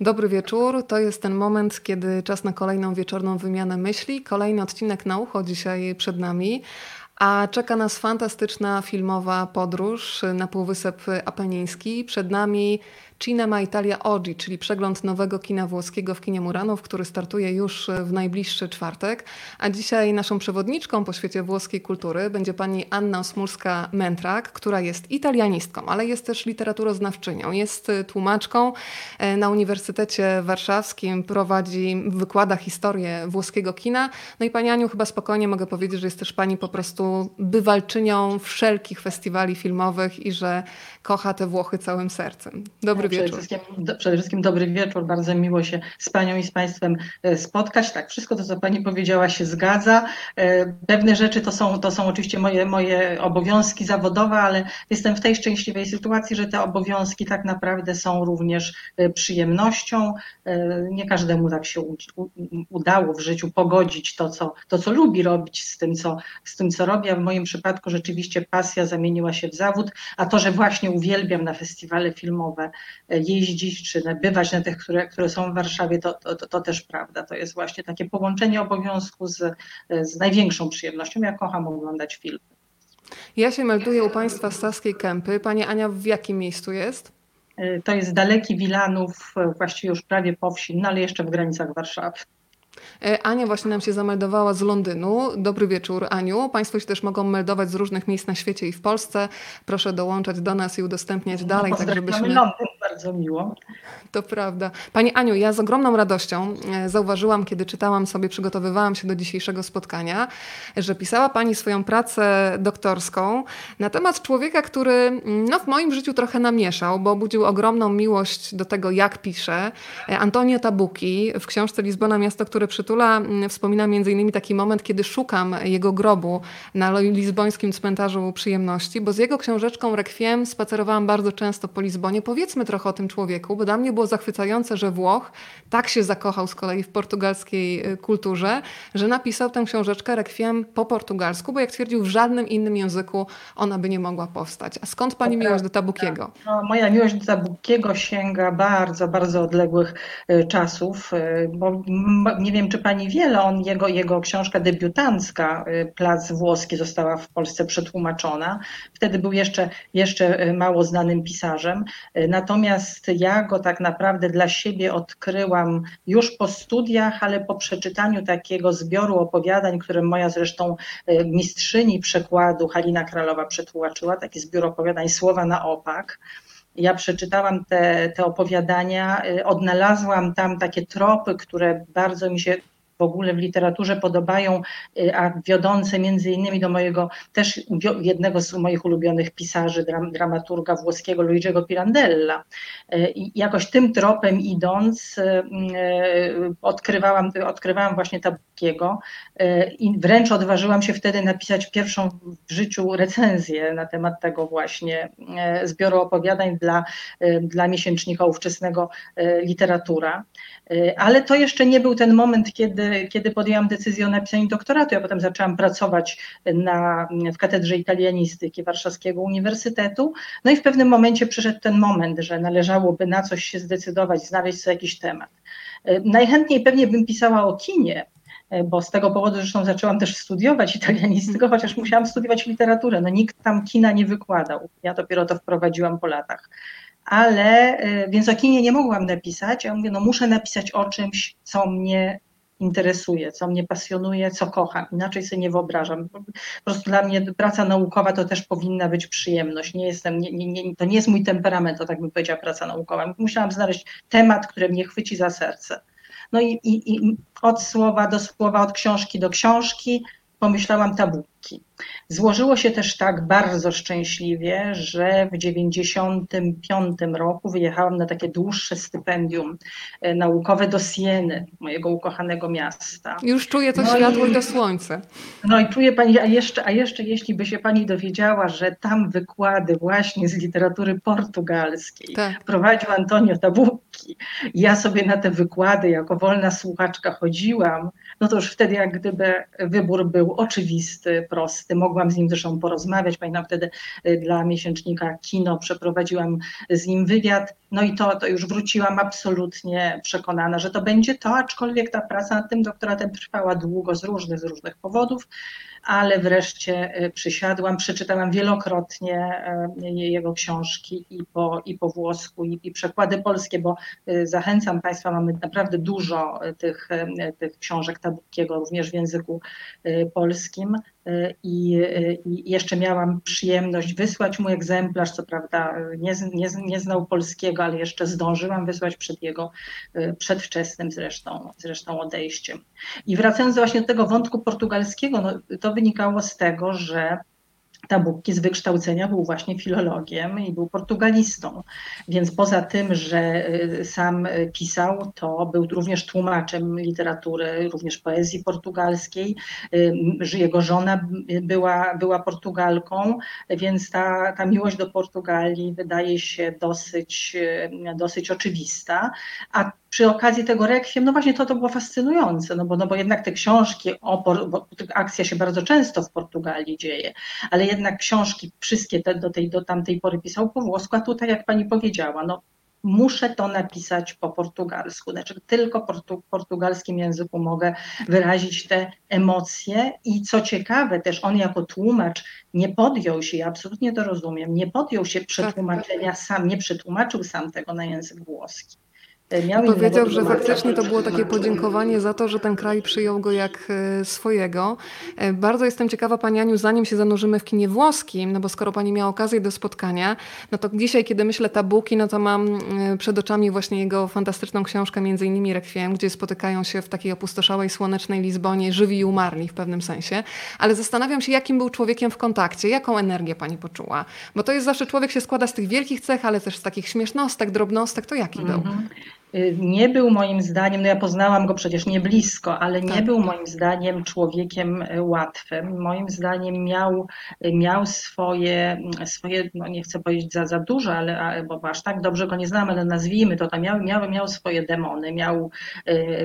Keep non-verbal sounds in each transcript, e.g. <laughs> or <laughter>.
Dobry wieczór. To jest ten moment, kiedy czas na kolejną wieczorną wymianę myśli. Kolejny odcinek na ucho dzisiaj przed nami. A czeka nas fantastyczna filmowa podróż na Półwysep Apeniński. Przed nami Cinema Italia Oggi, czyli przegląd nowego kina włoskiego w kinie Muranów, który startuje już w najbliższy czwartek. A dzisiaj naszą przewodniczką po świecie włoskiej kultury będzie pani Anna Osmulska-Mentrak, która jest italianistką, ale jest też literaturoznawczynią. Jest tłumaczką e, na Uniwersytecie Warszawskim, prowadzi, wykłada historię włoskiego kina. No i pani Aniu, chyba spokojnie mogę powiedzieć, że jest też pani po prostu bywalczynią wszelkich festiwali filmowych i że kocha te Włochy całym sercem. Dobry Dobry wieczór. Przede wszystkim, do, przede wszystkim dobry wieczór. Bardzo miło się z Panią i z Państwem e, spotkać. Tak, wszystko to, co Pani powiedziała, się zgadza. E, pewne rzeczy to są, to są oczywiście moje, moje obowiązki zawodowe, ale jestem w tej szczęśliwej sytuacji, że te obowiązki tak naprawdę są również e, przyjemnością. Nie każdemu tak się udało w życiu pogodzić to, co, to, co lubi robić z tym, co, z tym, co robi. A w moim przypadku rzeczywiście pasja zamieniła się w zawód, a to, że właśnie uwielbiam na festiwale filmowe jeździć, czy bywać na tych, które, które są w Warszawie, to, to, to też prawda. To jest właśnie takie połączenie obowiązku z, z największą przyjemnością. Ja kocham oglądać filmy. Ja się melduję u Państwa z Saskiej Kępy. Pani Ania, w jakim miejscu jest? To jest daleki Wilanów, właściwie już prawie po wsi, no ale jeszcze w granicach Warszawy. E, Ania właśnie nam się zameldowała z Londynu. Dobry wieczór, Aniu. Państwo się też mogą meldować z różnych miejsc na świecie i w Polsce. Proszę dołączać do nas i udostępniać no, dalej, tak żebyśmy... Londyn, bardzo miło. To prawda. Pani Aniu, ja z ogromną radością e, zauważyłam, kiedy czytałam sobie, przygotowywałam się do dzisiejszego spotkania, że pisała Pani swoją pracę doktorską na temat człowieka, który no, w moim życiu trochę namieszał, bo budził ogromną miłość do tego, jak pisze. E, Antonio Tabucchi w książce Lizbona, miasto, które przytula, mm, wspomina m.in. taki moment, kiedy szukam jego grobu na lizbońskim cmentarzu przyjemności, bo z jego książeczką Requiem spacerowałam bardzo często po Lizbonie. Powiedzmy trochę o tym człowieku, bo dla mnie było zachwycające, że Włoch tak się zakochał z kolei w portugalskiej y, kulturze, że napisał tę książeczkę Requiem po portugalsku, bo jak twierdził, w żadnym innym języku ona by nie mogła powstać. A skąd pani miłość do Tabukiego? No, moja miłość do Tabukiego sięga bardzo, bardzo odległych y, czasów, y, bo nie wiem, czy pani wie, ale on, jego, jego książka debiutancka, y, Plac Włoski, została w Polsce przetłumaczona. Wtedy był jeszcze, jeszcze y, mało znanym pisarzem. Y, natomiast ja go tak naprawdę dla siebie odkryłam już po studiach, ale po przeczytaniu takiego zbioru opowiadań, które moja zresztą mistrzyni przekładu Halina Kralowa przetłumaczyła, taki zbiór opowiadań Słowa na opak ja przeczytałam te, te opowiadania, y, odnalazłam tam takie tropy, które bardzo mi się w ogóle w literaturze podobają, y, a wiodące między innymi do mojego też jednego z moich ulubionych pisarzy, dram, dramaturga włoskiego Luigiego Pirandella. Y, I jakoś tym tropem idąc odkrywałam, odkrywałam właśnie Tabukiego i wręcz odważyłam się wtedy napisać pierwszą w życiu recenzję na temat tego właśnie zbioru opowiadań dla, dla miesięcznika ówczesnego literatura. Ale to jeszcze nie był ten moment, kiedy kiedy, podjęłam decyzję o napisaniu doktoratu. Ja potem zaczęłam pracować na, w Katedrze Italianistyki Warszawskiego Uniwersytetu. No i w pewnym momencie przyszedł ten moment, że należałoby na coś się zdecydować, znaleźć sobie jakiś temat. Najchętniej pewnie bym pisała o kinie, bo z tego powodu zresztą zaczęłam też studiować italianistykę, chociaż musiałam studiować literaturę. No nikt tam kina nie wykładał. Ja dopiero to wprowadziłam po latach. Ale więc o kinie nie mogłam napisać. Ja mówię, no muszę napisać o czymś, co mnie interesuje, co mnie pasjonuje, co kocham. Inaczej sobie nie wyobrażam. Po prostu dla mnie praca naukowa to też powinna być przyjemność. Nie jestem, nie, nie, nie, to nie jest mój temperament, to tak bym powiedziała, praca naukowa. Musiałam znaleźć temat, który mnie chwyci za serce. No i, i, i od słowa do słowa, od książki do książki pomyślałam tabuki. Złożyło się też tak bardzo szczęśliwie, że w 95 roku wyjechałam na takie dłuższe stypendium e, naukowe do Sieny, mojego ukochanego miasta. Już czuję to no światło i, to słońce. No i czuję pani, a jeszcze, a jeszcze jeśli by się pani dowiedziała, że tam wykłady właśnie z literatury portugalskiej tak. prowadził Antonio Tabucchi, ja sobie na te wykłady jako wolna słuchaczka chodziłam, no to już wtedy jak gdyby wybór był oczywisty, prosty. Mogłam z nim zresztą porozmawiać. Pamiętam wtedy y, dla miesięcznika Kino przeprowadziłam z nim wywiad. No i to, to już wróciłam absolutnie przekonana, że to będzie to, aczkolwiek ta praca nad tym doktoratem trwała długo z różnych, z różnych powodów ale wreszcie e, przysiadłam, przeczytałam wielokrotnie e, jego książki i po, i po włosku, i, i przekłady polskie, bo e, zachęcam Państwa, mamy naprawdę dużo tych, tych książek Tabukiego również w języku polskim. I, I, jeszcze miałam przyjemność wysłać mu egzemplarz, co prawda nie, nie, nie znał polskiego, ale jeszcze zdążyłam wysłać przed jego przedwczesnym zresztą, zresztą odejściem. I wracając właśnie do tego wątku portugalskiego, no, to wynikało z tego, że Tabukki z wykształcenia był właśnie filologiem i był portugalistą, więc poza tym, że y, sam pisał, to był również tłumaczem literatury, również poezji portugalskiej. Y, jego żona była, była Portugalką, więc ta, ta miłość do Portugalii wydaje się dosyć, y, dosyć oczywista. A przy okazji tego rekwiem, no właśnie to, to było fascynujące, no bo, no bo jednak te książki, bo akcja się bardzo często w Portugalii dzieje, ale jednak książki wszystkie te, do, tej, do tamtej pory pisał po włosku, a tutaj jak pani powiedziała, no muszę to napisać po portugalsku. Znaczy, tylko portu, portugalskim języku mogę wyrazić te emocje. I co ciekawe, też on jako tłumacz nie podjął się, ja absolutnie to rozumiem, nie podjął się tak. przetłumaczenia sam, nie przetłumaczył sam tego na język włoski. Miał Powiedział, że faktycznie to było takie podziękowanie za to, że ten kraj przyjął go jak e, swojego. E, bardzo jestem ciekawa, Pani Aniu, zanim się zanurzymy w kinie włoskim, no bo skoro Pani miała okazję do spotkania, no to dzisiaj, kiedy myślę Tabuki, no to mam e, przed oczami właśnie jego fantastyczną książkę, między innymi Requiem, gdzie spotykają się w takiej opustoszałej, słonecznej Lizbonie, żywi i umarli w pewnym sensie. Ale zastanawiam się, jakim był człowiekiem w kontakcie, jaką energię Pani poczuła. Bo to jest zawsze, człowiek się składa z tych wielkich cech, ale też z takich śmiesznostek, drobnostek, to jaki mm -hmm. był? Y, nie był moim zdaniem, no ja poznałam go przecież nie blisko, ale nie tak. był moim zdaniem człowiekiem y, łatwym. Moim zdaniem miał, y, miał swoje, swoje, no nie chcę powiedzieć za, za dużo, ale, bo aż tak dobrze go nie znam, ale nazwijmy to, tam miał, miał, miał swoje demony, miał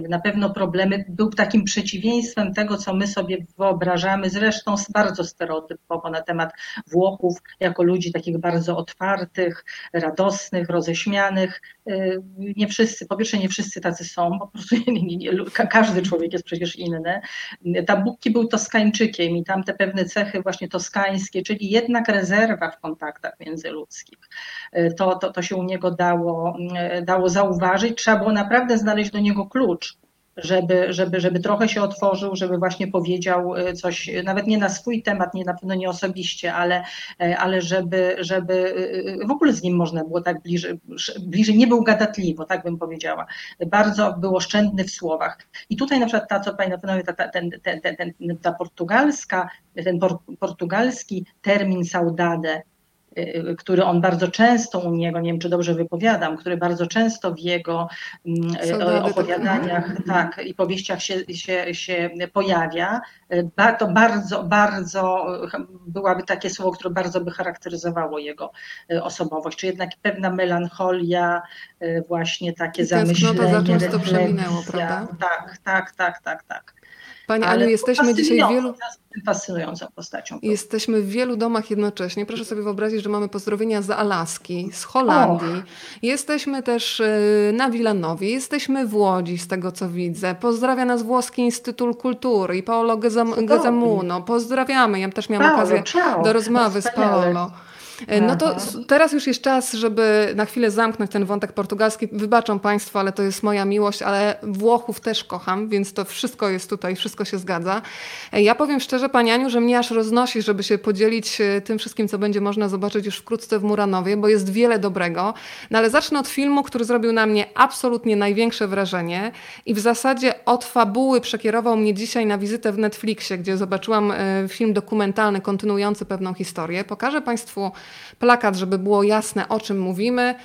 na pewno problemy, był takim przeciwieństwem tego, co my sobie wyobrażamy, zresztą bardzo stereotypowo na temat Włochów, jako ludzi takich bardzo otwartych, radosnych, roześmianych. Nie wszyscy wszyscy, po pierwsze nie wszyscy tacy są, po prostu <laughs> nie, nie, każdy człowiek jest przecież inny. Tabukki był Toskańczykiem i tam te pewne cechy właśnie toskańskie, czyli jednak rezerwa w kontaktach międzyludzkich. To, to, to się u niego dało, dało zauważyć. Trzeba było naprawdę znaleźć do niego klucz żeby, żeby, żeby trochę się otworzył, żeby właśnie powiedział e, coś, nawet nie na swój temat, nie na pewno nie osobiście, ale, e, ale żeby, żeby e, w ogóle z nim można było tak bliżej, bliżej, nie był gadatliwo, tak bym powiedziała. Bardzo był oszczędny w słowach. I tutaj na przykład ta, co Pani na pewno, ta, ten, ten, ten, ta portugalska, ten portugalski termin saudade, który on bardzo często u niego, nie wiem czy dobrze wypowiadam, który bardzo często w jego mm, y, opowiadaniach tak, i powieściach się, się, się pojawia, y, to bardzo, bardzo byłaby takie słowo, które bardzo by charakteryzowało jego osobowość, czy jednak pewna melancholia, właśnie takie zamyślenie, za często przeminęło, prawda? Tak, tak, tak, tak, tak. Pani Aniu, jesteśmy dzisiaj w wielu... Fascynującą postacią. Jesteśmy w wielu domach jednocześnie. Proszę sobie wyobrazić, że mamy pozdrowienia z Alaski, z Holandii. Och. Jesteśmy też y, na Wilanowie, jesteśmy w Łodzi, z tego co widzę. Pozdrawia nas Włoski Instytut Kultury i Paolo Gezamuno. Pozdrawiamy. Ja też miałam Paolo, okazję ciao. do rozmowy z Paolo. E, no to teraz już jest czas, żeby na chwilę zamknąć ten wątek portugalski. Wybaczą Państwo, ale to jest moja miłość, ale Włochów też kocham, więc to wszystko jest tutaj, wszystko się zgadza. E, ja powiem szczerze, Pani Aniu, że mnie aż roznosi, żeby się podzielić e, tym wszystkim, co będzie można zobaczyć już wkrótce w Muranowie, bo jest wiele dobrego. No ale zacznę od filmu, który zrobił na mnie absolutnie największe wrażenie i w zasadzie od fabuły przekierował mnie dzisiaj na wizytę w Netflixie, gdzie zobaczyłam film dokumentalny kontynuujący pewną historię. Pokażę Państwu plakat, żeby było jasne, o czym mówimy.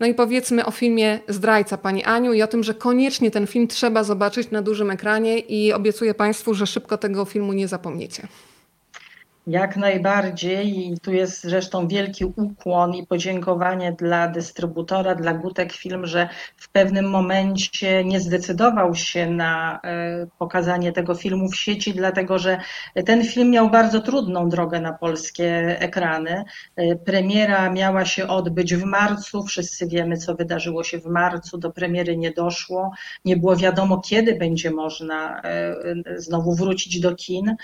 No i powiedzmy o filmie Zdrajca Pani Aniu i o tym, że koniecznie ten film trzeba zobaczyć na dużym ekranie i obiecuję Państwu, że szybko tego filmu nie zapomniecie. Jak najbardziej. I tu jest zresztą wielki ukłon i podziękowanie dla dystrybutora, dla Gutek Film, że w pewnym momencie nie zdecydował się na e, pokazanie tego filmu w sieci, dlatego że ten film miał bardzo trudną drogę na polskie ekrany. E, premiera miała się odbyć w marcu, wszyscy wiemy co wydarzyło się w marcu, do premiery nie doszło, nie było wiadomo kiedy będzie można e, znowu wrócić do kin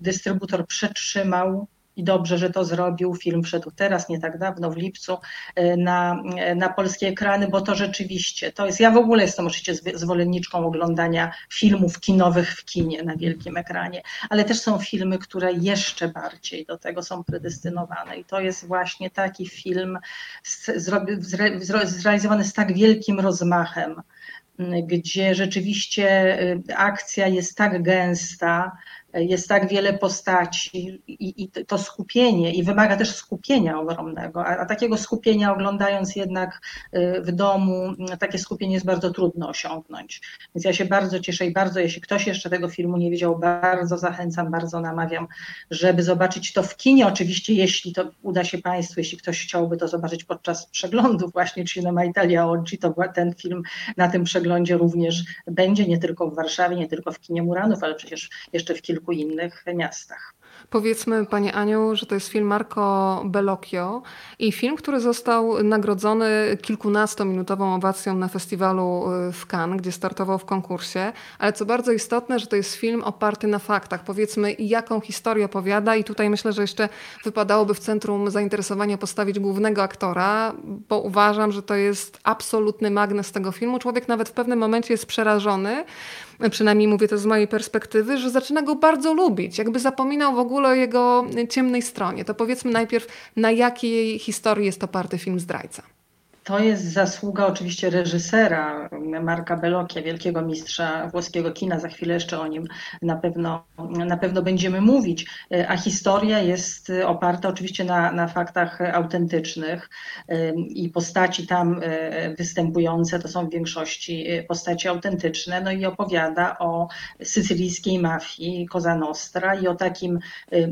dystrybutor przetrzymał i dobrze, że to zrobił. Film wszedł teraz, nie tak dawno, w lipcu, e, na, e, na polskie ekrany, bo to rzeczywiście to jest. Ja w ogóle jestem oczywiście zwolenniczką oglądania filmów kinowych w kinie na wielkim ekranie, ale też są filmy, które jeszcze bardziej do tego są predestynowane. I to jest właśnie taki film zrealizowany z tak wielkim rozmachem, gdzie rzeczywiście y, akcja jest tak gęsta, jest tak wiele postaci i, i, to skupienie, i wymaga też skupienia ogromnego, a, a, takiego skupienia oglądając jednak y, w domu, takie skupienie jest bardzo trudno osiągnąć. Więc ja się bardzo cieszę i bardzo, jeśli ktoś jeszcze tego filmu nie widział, bardzo zachęcam, bardzo namawiam, żeby zobaczyć to w kinie. Oczywiście, jeśli to uda się Państwu, jeśli ktoś chciałby to zobaczyć podczas przeglądu <laughs> właśnie Cinema Italia Oggi, to ten film na tym przeglądzie również będzie, nie tylko w Warszawie, nie tylko w kinie Muranów, ale przecież jeszcze w kilku kilku innych miastach. Powiedzmy, Pani Aniu, że to jest film Marco Bellocchio i film, który został nagrodzony kilkunastominutową owacją na festiwalu y, w Cannes, gdzie startował w konkursie, ale co bardzo istotne, że to jest film oparty na faktach. Powiedzmy, jaką historię opowiada i tutaj myślę, że jeszcze wypadałoby w centrum zainteresowania postawić głównego aktora, bo uważam, że to jest absolutny magnes tego filmu. Człowiek nawet w pewnym momencie jest przerażony, przynajmniej mówię to z mojej perspektywy, że zaczyna go bardzo lubić, jakby zapominał w ogóle o jego ciemnej stronie. To powiedzmy najpierw, na jakiej historii jest oparty film Zdrajca. To jest zasługa oczywiście reżysera Marka Belokia, wielkiego mistrza włoskiego kina. Za chwilę jeszcze o nim na pewno, na pewno będziemy mówić. A historia jest oparta oczywiście na, na faktach autentycznych i postaci tam e, występujące to są w większości postaci autentyczne. No i opowiada o sycylijskiej mafii Cosa Nostra i o takim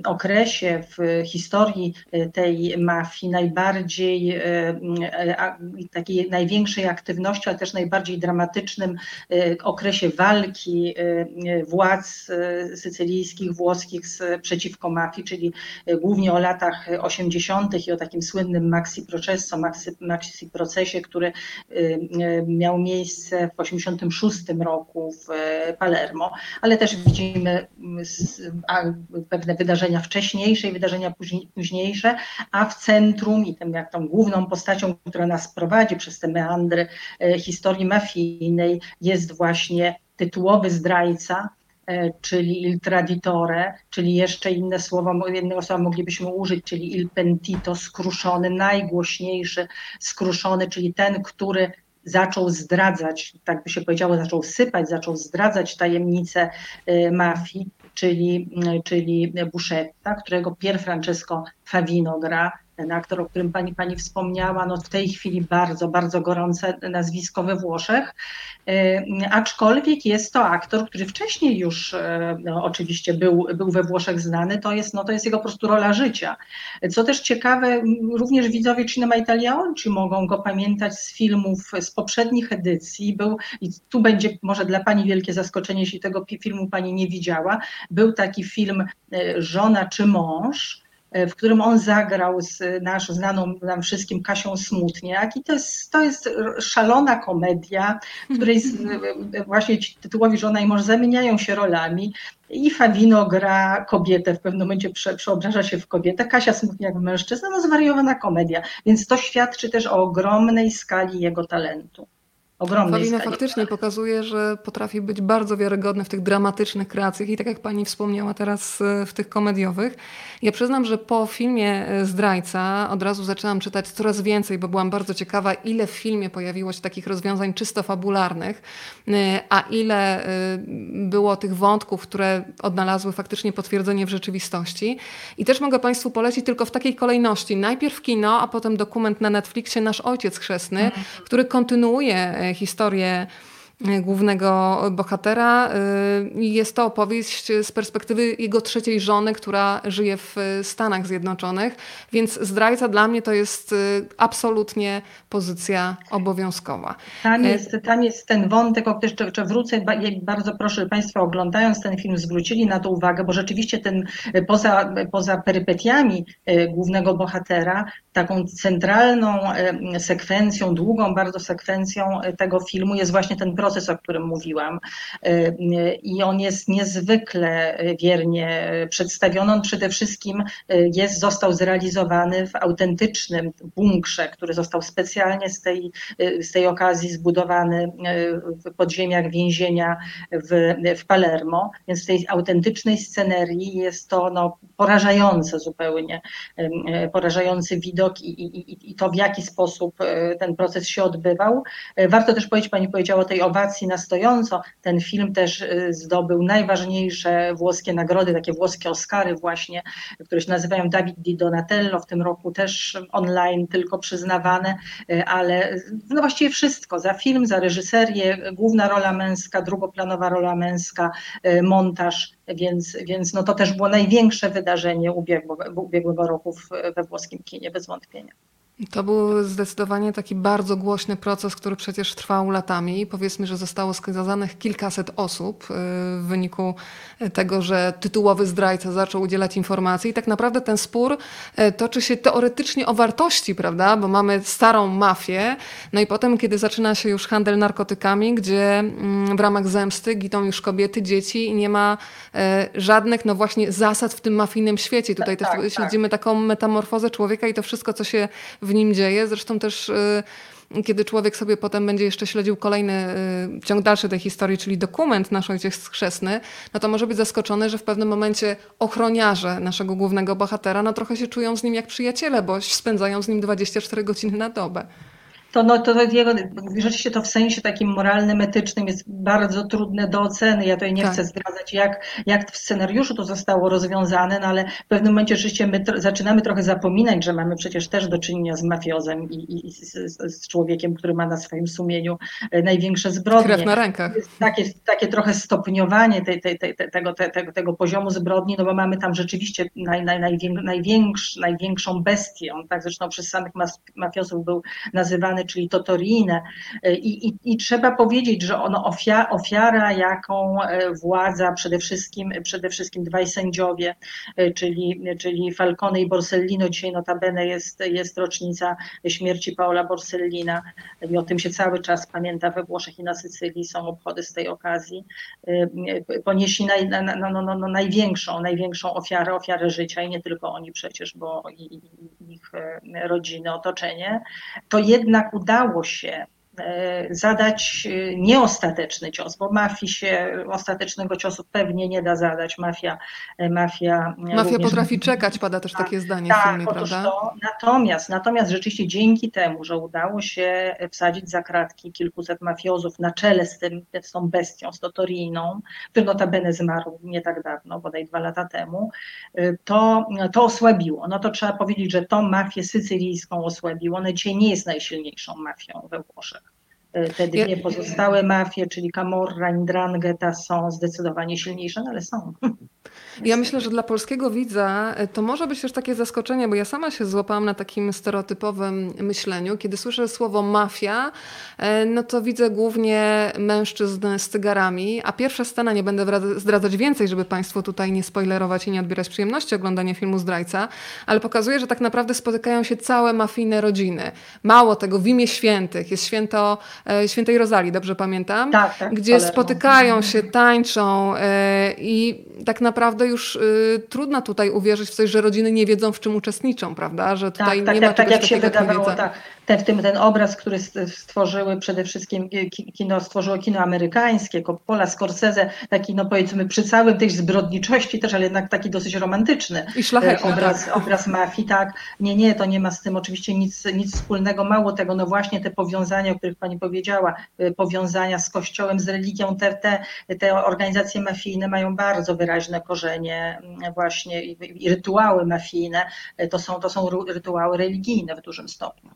okresie w historii tej mafii najbardziej takiej największej aktywności, ale też najbardziej dramatycznym y, okresie walki y, władz y, sycylijskich, włoskich przeciwko mafii, czyli głównie o latach 80. i o takim słynnym Maxi Processo, Maxi, Maxi Procesie, który miał miejsce w 86 roku w Palermo, ale też widzimy pewne wydarzenia wcześniejsze i wydarzenia późniejsze, a w centrum i tym jak tą główną postacią, która nas prowadzi przez te meandry e, historii mafijnej, jest właśnie tytułowy zdrajca, e, czyli il traditore, czyli jeszcze inne słowa, jednego słowa moglibyśmy użyć, czyli il pentito, skruszony, najgłośniejszy, skruszony, czyli ten, który zaczął zdradzać, tak by się powiedziało, zaczął sypać, zaczął zdradzać tajemnice e, mafii, czyli, czyli Buscetta, którego Pier Francesco Favino gra, ten aktor, o którym pani, pani wspomniała, no w tej chwili bardzo, bardzo gorące nazwisko we Włoszech, e, aczkolwiek jest to aktor, który wcześniej już e, no, oczywiście był, był we Włoszech znany, to jest, no, to jest jego po prostu rola życia. Co też ciekawe, również widzowie Cinema Italia Oggi mogą go pamiętać z filmów z poprzednich edycji, był, i tu będzie może dla pani wielkie zaskoczenie, jeśli tego filmu pani nie widziała, był taki film e, Żona czy mąż, w którym on zagrał z naszą znaną nam wszystkim Kasią Smutniak. I to jest, to jest szalona komedia, w której <laughs> właśnie ci tytułowi żona i mąż zamieniają się rolami. I Fawino gra kobietę, w pewnym momencie prze, przeobraża się w kobietę, Kasia Smutniak w mężczyznę, no zwariowana komedia, więc to świadczy też o ogromnej skali jego talentu ogromnej Fabina faktycznie pokazuje, że potrafi być bardzo wiarygodny w tych dramatycznych kreacjach i tak jak pani wspomniała teraz e, w tych komediowych. Ja przyznam, że po filmie e, Zdrajca od razu zaczęłam czytać coraz więcej, bo byłam bardzo ciekawa, ile w filmie pojawiło się takich rozwiązań czysto fabularnych, e, a ile było tych wątków, które odnalazły faktycznie potwierdzenie w rzeczywistości. I też mogę Państwu polecić tylko w takiej kolejności. Najpierw kino, a potem dokument na Netflixie Nasz Ojciec Chrzestny, mhm. który kontynuuje historię głównego bohatera. Jest to opowieść z perspektywy jego trzeciej żony, która żyje w Stanach Zjednoczonych, więc zdrajca dla mnie to jest absolutnie pozycja obowiązkowa. Tam jest, tam jest ten wątek, o który jeszcze wrócę, bardzo proszę Państwa oglądając ten film zwrócili na to uwagę, bo rzeczywiście ten poza, poza perypetiami głównego bohatera, taką centralną sekwencją, długą bardzo sekwencją tego filmu jest właśnie ten proces, o którym mówiłam. I on jest niezwykle wiernie przedstawiony. On przede wszystkim jest, został zrealizowany w autentycznym bunkrze, który został specjalnie z tej, z tej okazji zbudowany w podziemiach więzienia w, w Palermo. Więc w tej autentycznej scenerii jest to no, porażające zupełnie, porażający widok i, i, i to w jaki sposób ten proces się odbywał. Warto też powiedzieć, Pani powiedziała o tej owacji na stojąco. Ten film też y, zdobył najważniejsze włoskie nagrody, takie włoskie Oscary właśnie, które się nazywają David di Donatello, w tym roku też online tylko przyznawane, y, ale no właściwie wszystko, za film, za reżyserię, główna rola męska, drugoplanowa rola męska, y, montaż, więc, więc no to też było największe wydarzenie ubiegłego, ubiegłego roku we włoskim kinie, bez wątpienia. To był zdecydowanie taki bardzo głośny proces, który przecież trwał latami. Powiedzmy, że zostało skazanych kilkaset osób y, w wyniku tego, że tytułowy zdrajca zaczął udzielać informacji. I tak naprawdę ten spór y, toczy się teoretycznie o wartości, prawda? Bo mamy starą mafię, no i potem, kiedy zaczyna się już handel narkotykami, gdzie mm, w ramach zemsty giną już kobiety, dzieci i nie ma y, żadnych, no właśnie, zasad w tym mafijnym świecie. Tutaj tak, tak, śledzimy tak. taką metamorfozę człowieka i to wszystko, co się w nim dzieje. Zresztą też y, kiedy człowiek sobie potem będzie jeszcze śledził kolejny y, ciąg dalszy tej historii, czyli dokument Nasz Ojciec Chrzestny, no to może być zaskoczony, że w pewnym momencie ochroniarze naszego głównego bohatera no trochę się czują z nim jak przyjaciele, bo spędzają z nim 24 godziny na dobę to, no, to jego, rzeczywiście to w sensie takim moralnym, etycznym jest bardzo trudne do oceny. Ja tutaj nie tak. chcę zdradzać, jak, jak w scenariuszu to zostało rozwiązane, no ale w pewnym momencie rzeczywiście my zaczynamy trochę zapominać, że mamy przecież też do czynienia z mafiozem i, i, z, z, człowiekiem, który ma na swoim sumieniu e, największe zbrodnie. Krew na rękach. Jest takie, takie trochę stopniowanie tej, tej, tej, tego, tego, tego poziomu zbrodni, no bo mamy tam rzeczywiście naj, naj, największ, największą bestię. On tak zresztą przez samych mafiozów był nazywany czyli Totorinę. I, i, i trzeba powiedzieć, że ono ofiara, ofiara, jaką e, władza, przede wszystkim, przede wszystkim dwaj sędziowie, e, czyli, czyli Falcone i Borsellino, dzisiaj notabene jest, jest rocznica śmierci Paola Borsellina. I o tym się cały czas pamięta we Włoszech i na Sycylii, są obchody z tej okazji, e, ponieśli naj, no, no, no, no, największą, największą ofiarę, ofiarę życia i nie tylko oni przecież, bo i ich rodziny, otoczenie, to jednak udało się zadać e, nieostateczny cios, bo mafii się ostatecznego ciosu pewnie nie da zadać. Mafia, e, mafia, mafia potrafi czekać, pada też takie zdanie tak, w filmie, prawda? To, natomiast, natomiast rzeczywiście dzięki temu, że udało się wsadzić za kratki kilkuset mafiozów na czele z, tym, z tą bestią, z Totoriną, który notabene zmarł nie tak dawno, bodaj dwa lata temu, to, to osłabiło. No to trzeba powiedzieć, że tą mafię sycylijską osłabiło. Ona dzisiaj nie jest najsilniejszą mafią we Włoszech. Te dwie pozostałe mafie, czyli Camorra, Indrangheta są zdecydowanie silniejsze, no ale są. <laughs> Ja myślę, że dla polskiego widza e, to może być też takie zaskoczenie, bo ja sama się złapałam na takim stereotypowym myśleniu. Kiedy słyszę słowo mafia, e, no to widzę głównie mężczyzn z cygarami, a pierwsza scena, nie będę zdradzać więcej, żeby Państwu tutaj nie spoilerować i nie odbierać przyjemności oglądania filmu Zdrajca, ale pokazuje, że tak naprawdę spotykają się całe mafijne rodziny. Mało tego, w imię świętych. Jest święto świętej Rozali, dobrze pamiętam? Tak, tak. Gdzie spotykają się, tańczą i tak naprawdę już y, trudno tutaj uwierzyć w coś, że rodziny nie wiedzą, w czym uczestniczą, prawda? Że tutaj tak, nie tak, ma tak, tak jak się wydawało, tak. Ten, w tym, ten obraz, który stworzyły przede wszystkim kino, stworzyło kino amerykańskie, Coppola, Scorsese, taki no powiedzmy przy całym tej zbrodniczości też, ale jednak taki dosyć romantyczny I szlachetny, obraz, tak. obraz mafii, tak. Nie, nie, to nie ma z tym oczywiście nic, nic wspólnego, mało tego, no właśnie te powiązania, o których Pani powiedziała, y, powiązania z Kościołem, z religią, te, te, te organizacje mafijne mają bardzo wyraźne korzenie mm, właśnie i, i rytuały mafijne, to są, to są rytuały religijne w dużym stopniu.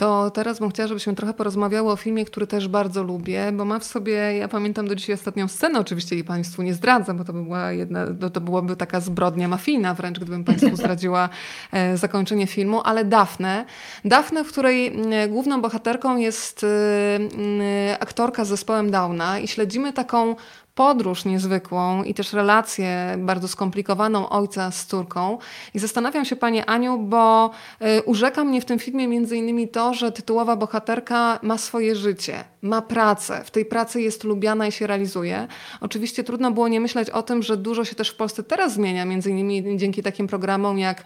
To teraz bym chciała, żebyśmy trochę porozmawiały o filmie, który też bardzo lubię, bo ma w sobie, ja pamiętam do dzisiaj ostatnią scenę, oczywiście i Państwu nie zdradzę, bo to by była jedna, to byłaby taka zbrodnia mafijna wręcz, gdybym Państwu <laughs> zdradziła e, zakończenie filmu, ale Dafne. Dafne, w której mm, główną bohaterką jest y, y, aktorka z zespołem Downa i śledzimy taką podróż niezwykłą i też relację bardzo skomplikowaną ojca z córką. I zastanawiam się, Panie Aniu, bo y, urzeka mnie w tym filmie między innymi to, że tytułowa bohaterka ma swoje życie, ma pracę, w tej pracy jest lubiana i się realizuje. Oczywiście trudno było nie myśleć o tym, że dużo się też w Polsce teraz zmienia, między innymi dzięki takim programom jak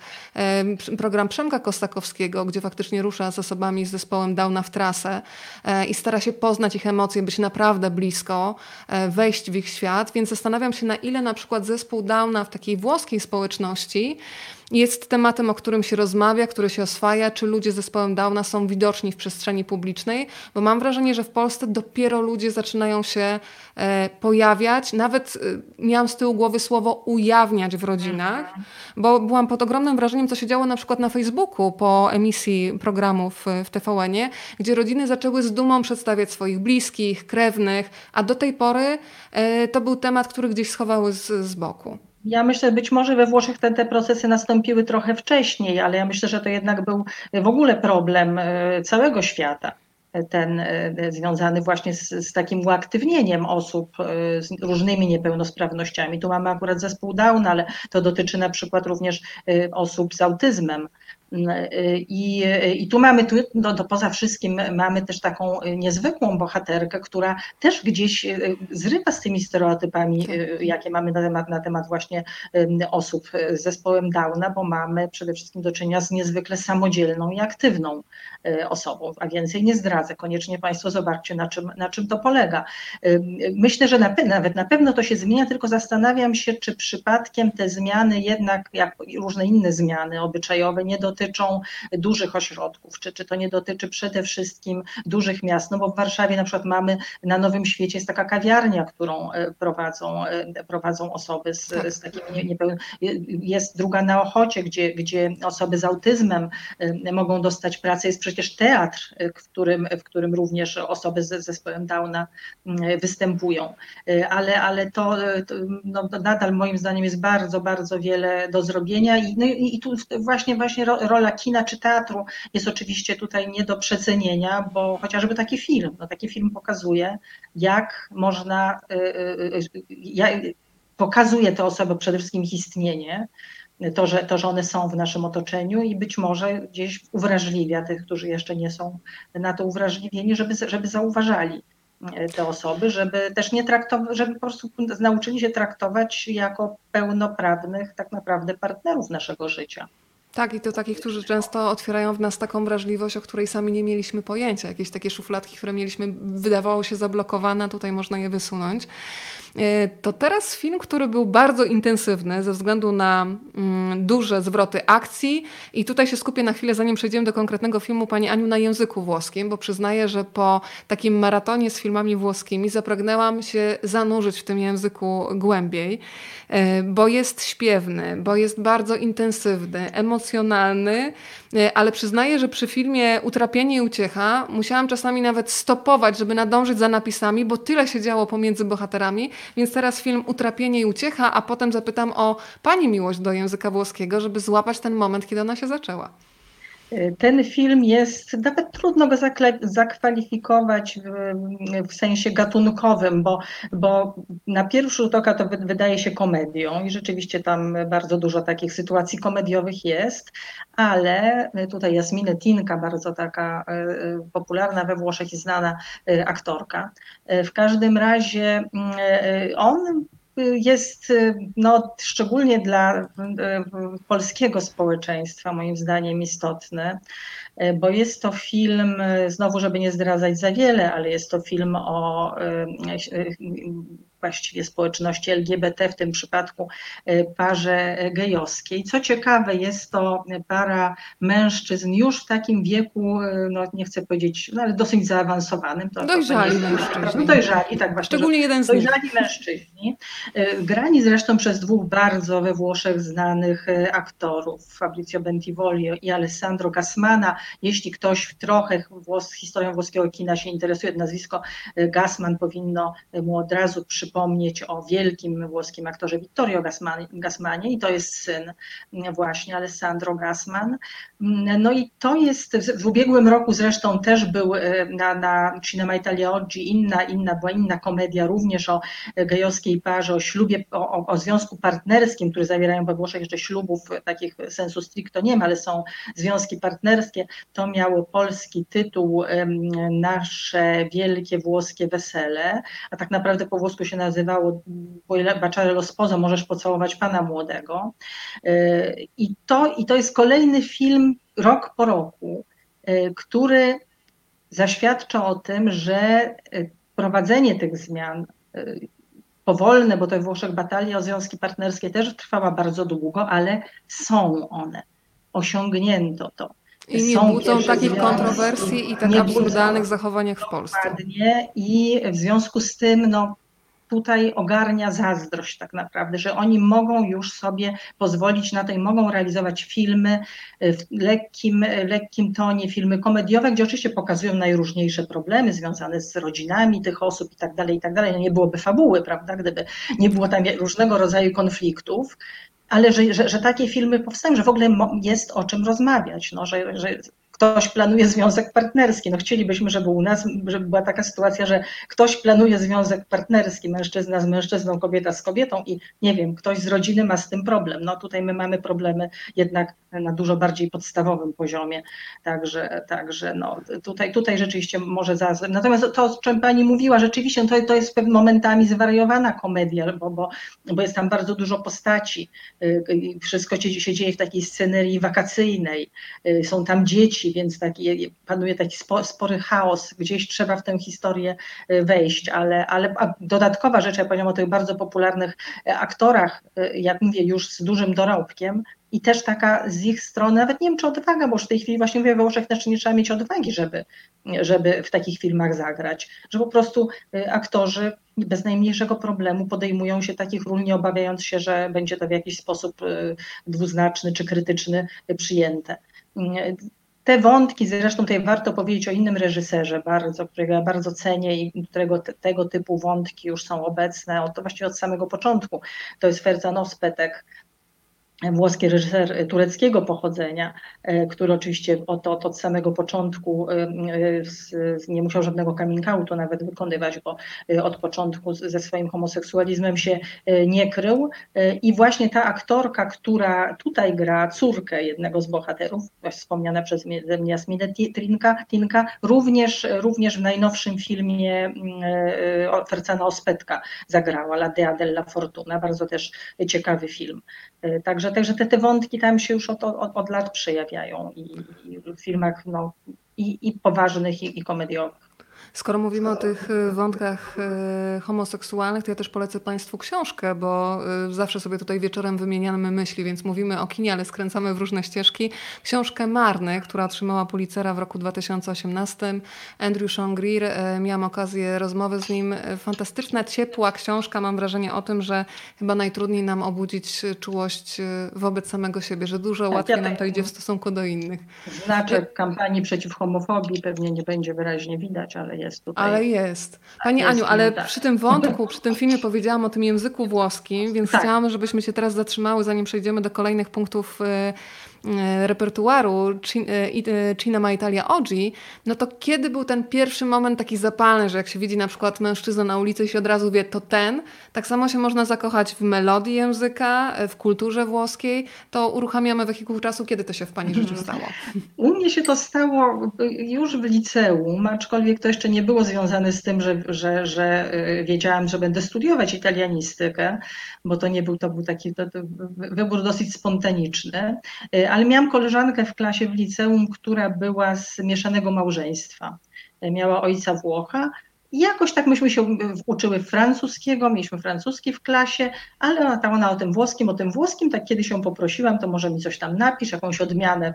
program Przemka Kostakowskiego, gdzie faktycznie rusza z osobami z zespołem Downa w trasę e, i stara się poznać ich emocje, być naprawdę blisko, e, wejść w ich świat, więc zastanawiam się, na ile na przykład zespół Downa w takiej włoskiej społeczności jest tematem, o którym się rozmawia, który się oswaja, czy ludzie z zespołem Downa są widoczni w przestrzeni publicznej, bo mam wrażenie, że w Polsce dopiero ludzie zaczynają się e, pojawiać. Nawet e, miałam z tyłu głowy słowo ujawniać w rodzinach, mhm. bo byłam pod ogromnym wrażeniem, co się działo na przykład na Facebooku po emisji programów w TVN-ie, gdzie rodziny zaczęły z dumą przedstawiać swoich bliskich, krewnych, a do tej pory e, to był temat, który gdzieś schowały z, z boku. Ja myślę, być może we Włoszech te, te procesy nastąpiły trochę wcześniej, ale ja myślę, że to jednak był w ogóle problem e, całego świata ten e, związany właśnie z, z, takim uaktywnieniem osób e, z różnymi niepełnosprawnościami. Tu mamy akurat zespół Down, ale to dotyczy na przykład również osób z autyzmem. I, i tu mamy, tu, no, to poza wszystkim mamy też taką niezwykłą bohaterkę, która też gdzieś e, zrywa z tymi stereotypami, e, tak. jakie mamy na temat, na temat właśnie osób z zespołem Downa, bo mamy przede wszystkim do czynienia z niezwykle samodzielną i aktywną e, osobą, a więcej nie zdradzę. Koniecznie Państwo zobaczcie, na czym, na czym to polega. Myślę, że na, nawet na pewno to się zmienia, tylko zastanawiam się, czy przypadkiem te zmiany jednak, jak różne inne zmiany obyczajowe, nie dotyczą dotyczą dużych ośrodków, czy, czy to nie dotyczy przede wszystkim dużych miast, no bo w Warszawie na przykład mamy na Nowym Świecie jest taka kawiarnia, którą e, prowadzą, e, prowadzą osoby z, tak. z takim niepełnym, jest druga na Ochocie, gdzie, gdzie osoby z autyzmem e, mogą dostać pracę, jest przecież teatr, w którym, w którym również osoby z zespołem Downa występują, ale, ale to, to no, nadal moim zdaniem jest bardzo, bardzo wiele do zrobienia i, no, i tu właśnie, właśnie rola kina czy teatru jest oczywiście tutaj nie do przecenienia, bo chociażby taki film, no taki film pokazuje, jak można, y, y, y, pokazuje te osoby, przede wszystkim ich istnienie, to że, to, że one są w naszym otoczeniu i być może gdzieś uwrażliwia tych, którzy jeszcze nie są na to uwrażliwieni, żeby, żeby zauważali te osoby, żeby też nie traktować, żeby po prostu nauczyli się traktować jako pełnoprawnych tak naprawdę partnerów naszego życia. Tak, i to takich, którzy często otwierają w nas taką wrażliwość, o której sami nie mieliśmy pojęcia. Jakieś takie szufladki, które mieliśmy, wydawało się zablokowane, tutaj można je wysunąć. E, to teraz film, który był bardzo intensywny ze względu na mm, duże zwroty akcji. I tutaj się skupię na chwilę, zanim przejdziemy do konkretnego filmu, Pani Aniu, na języku włoskim, bo przyznaję, że po takim maratonie z filmami włoskimi zapragnęłam się zanurzyć w tym języku głębiej, e, bo jest śpiewny, bo jest bardzo intensywny, emocjonalny, e, ale przyznaję, że przy filmie Utrapienie i Uciecha musiałam czasami nawet stopować, żeby nadążyć za napisami, bo tyle się działo pomiędzy bohaterami, więc teraz film Utrapienie i Uciecha, a potem zapytam o Pani miłość do języka włoskiego, żeby złapać ten moment, kiedy ona się zaczęła. Ten film jest, nawet trudno go zakwalifikować w, w, sensie gatunkowym, bo, bo na pierwszy rzut oka to wydaje się komedią i rzeczywiście tam bardzo dużo takich sytuacji komediowych jest, ale tutaj Jasminę Tinka, bardzo taka e, e, popularna we Włoszech i znana e, aktorka. W każdym razie mm, on jest no, szczególnie dla polskiego społeczeństwa moim zdaniem istotny, bo jest to film, znowu żeby nie zdradzać za wiele, ale jest to film o właściwie społeczności LGBT, w tym przypadku parze gejowskiej. Co ciekawe, jest to para mężczyzn już w takim wieku, no nie chcę powiedzieć, no ale dosyć zaawansowanym. To, dojrzali to mężczyźni. Dojrzali, tak właśnie. Szczególnie jeden z nich. Dojrzali mężczyźni. Grani zresztą przez dwóch bardzo we Włoszech znanych aktorów, Fabrizio Bentivoli i Alessandro Gassmana. Jeśli ktoś trochę włos, historią włoskiego kina się interesuje, nazwisko Gassman powinno mu od razu przypomnieć o wielkim włoskim aktorze Vittorio Gassmanie i to jest syn właśnie Alessandro Gassman. No i to jest, w ubiegłym roku zresztą też był e, na, na Cinema Italia Oggi inna, inna, była inna komedia również o gejowskiej parze, o ślubie, o, o związku partnerskim, który zawierają we Włoszech jeszcze ślubów takich sensu stricto nie ma, ale są związki partnerskie. To miało polski tytuł Nasze Wielkie Włoskie Wesele, a tak naprawdę po włosku się nazywało Baciare lo sposo, możesz pocałować pana młodego. E, I to, I to jest kolejny film rok po roku, e, który zaświadcza o tym, że e, prowadzenie tych zmian powolne, bo to w Włoszech batalia o związki partnerskie też trwała bardzo długo, ale są one. Osiągnięto to. I nie są budzą takich kontrowersji i tak absurdalnych zachowaniach w Polsce. Dokładnie. I w związku z tym no, tutaj ogarnia zazdrość tak naprawdę, że oni mogą już sobie pozwolić na to i mogą realizować filmy w lekkim, lekkim tonie, filmy komediowe, gdzie oczywiście pokazują najróżniejsze problemy związane z rodzinami tych osób i tak dalej, i tak dalej. No nie byłoby fabuły, prawda, gdyby nie było tam różnego rodzaju konfliktów, ale że, że, że takie filmy powstają, że w ogóle jest o czym rozmawiać, no, że, że ktoś planuje związek partnerski. No chcielibyśmy, żeby u nas żeby była taka sytuacja, że ktoś planuje związek partnerski, mężczyzna z mężczyzną, kobieta z kobietą i nie wiem, ktoś z rodziny ma z tym problem. No tutaj my mamy problemy jednak na dużo bardziej podstawowym poziomie. Także, także no, tutaj, tutaj rzeczywiście może zazwyczaj. Natomiast to, o czym pani mówiła, rzeczywiście to, to jest momentami zwariowana komedia, bo, bo, bo jest tam bardzo dużo postaci. Y, wszystko się dzieje w takiej scenerii wakacyjnej. Y, są tam dzieci, więc taki, panuje taki spory chaos. Gdzieś trzeba w tę historię y, wejść, ale, ale dodatkowa rzecz, ja powiedziałam o tych bardzo popularnych aktorach, jak mówię, już z dużym dorobkiem, i też taka z ich strony, nawet nie wiem czy odwaga, bo już w tej chwili właśnie mówię, we Włoszech też nie trzeba mieć odwagi, żeby, żeby w takich filmach zagrać, że po prostu y, aktorzy bez najmniejszego problemu podejmują się takich ról, nie obawiając się, że będzie to w jakiś sposób y, dwuznaczny czy krytyczny przyjęte. Te wątki, zresztą tutaj warto powiedzieć o innym reżyserze, bardzo, którego ja bardzo cenię i którego te, tego typu wątki już są obecne, od, właściwie od samego początku. To jest Ferzan Ospetek, włoski reżyser tureckiego pochodzenia, e, który oczywiście od, od, od samego początku e, nie musiał żadnego coming outu nawet wykonywać, bo e, od początku ze swoim homoseksualizmem się nie krył. I właśnie ta aktorka, która tutaj gra córkę jednego z bohaterów, wspomniana przez mnie Jasminę Trinka, Tinka, również, również w najnowszym filmie Fercana Ospetka zagrała, La Dea della Fortuna, bardzo też ciekawy film. Także Także te, te wątki tam się już od, od, od lat przejawiają i, i w filmach no, i, i poważnych, i, i komediowych. Skoro mówimy o tych y, wątkach y, homoseksualnych, to ja też polecę Państwu książkę, bo y, zawsze sobie tutaj wieczorem wymieniamy myśli, więc mówimy o kinie, ale skręcamy w różne ścieżki. Książkę Marny, która otrzymała Pulitzera w roku 2018. Andrew Sean Greer, miałam okazję rozmowy z nim. Fantastyczna, ciepła książka. Mam wrażenie o tym, że chyba najtrudniej nam obudzić czułość wobec samego siebie, że dużo tak, łatwiej nam to idzie w stosunku do innych. Znaczek kampanii przeciw homofobii pewnie nie będzie wyraźnie widać, ale jest tutaj. Ale jest. Pani Aniu, ale tak. przy tym wątku, przy tym filmie powiedziałam o tym języku włoskim, więc tak. chciałam, żebyśmy się teraz zatrzymały, zanim przejdziemy do kolejnych punktów y, repertuaru Cinema e, Italia Oggi, no to kiedy był ten pierwszy moment taki zapalny, że jak się widzi na przykład mężczyzna na ulicy i się od razu wie, to ten, tak samo się można zakochać w melodii języka, e, w kulturze włoskiej, to uruchamiamy wehikuł czasu. Kiedy to się w Pani życiu stało? U mnie się to stało już w liceum, aczkolwiek to jeszcze nie było związane z tym, że, że, że wiedziałam, że będę studiować italianistykę, bo to nie był, to był taki to, to wybór dosyć spontaniczny, ale miałam koleżankę w klasie w liceum, która była z mieszanego małżeństwa. Miała ojca Włocha I jakoś tak myśmy się uczyły francuskiego, mieliśmy francuski w klasie, ale ona, ta, ona o tym włoskim, o tym włoskim, tak kiedy się poprosiłam, to może mi coś tam napisz, jakąś odmianę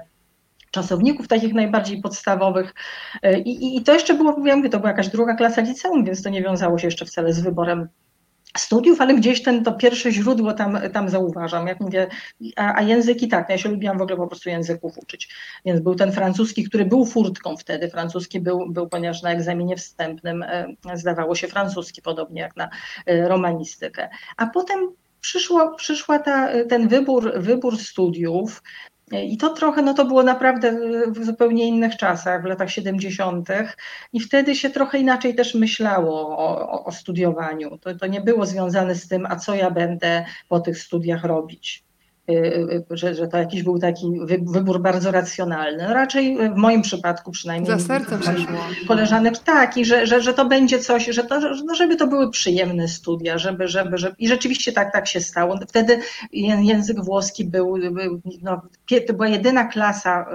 czasowników takich najbardziej podstawowych. I, i, I, to jeszcze było, ja mówię, to była jakaś druga klasa liceum, więc to nie wiązało się jeszcze wcale z wyborem studiów, ale gdzieś ten, to pierwsze źródło tam, tam zauważam. Jak mówię, a, a języki tak, ja się lubiłam w ogóle po prostu języków uczyć. Więc był ten francuski, który był furtką wtedy. Francuski był, był ponieważ na egzaminie wstępnym e, zdawało się francuski, podobnie jak na e, romanistykę. A potem przyszło, przyszła ta, ten wybór, wybór studiów, i to trochę, no to było naprawdę w zupełnie innych czasach, w latach 70. I wtedy się trochę inaczej też myślało o, o, studiowaniu. To, to nie było związane z tym, a co ja będę po tych studiach robić. Y, y, że, że to jakiś był taki wybór bardzo racjonalny. No raczej w moim przypadku przynajmniej. Za sercem Koleżanek tak, i że, że, że to będzie coś, że to, no żeby to były przyjemne studia, żeby, żeby, żeby i rzeczywiście tak, tak się stało. Wtedy język włoski był, no, to była jedyna klasa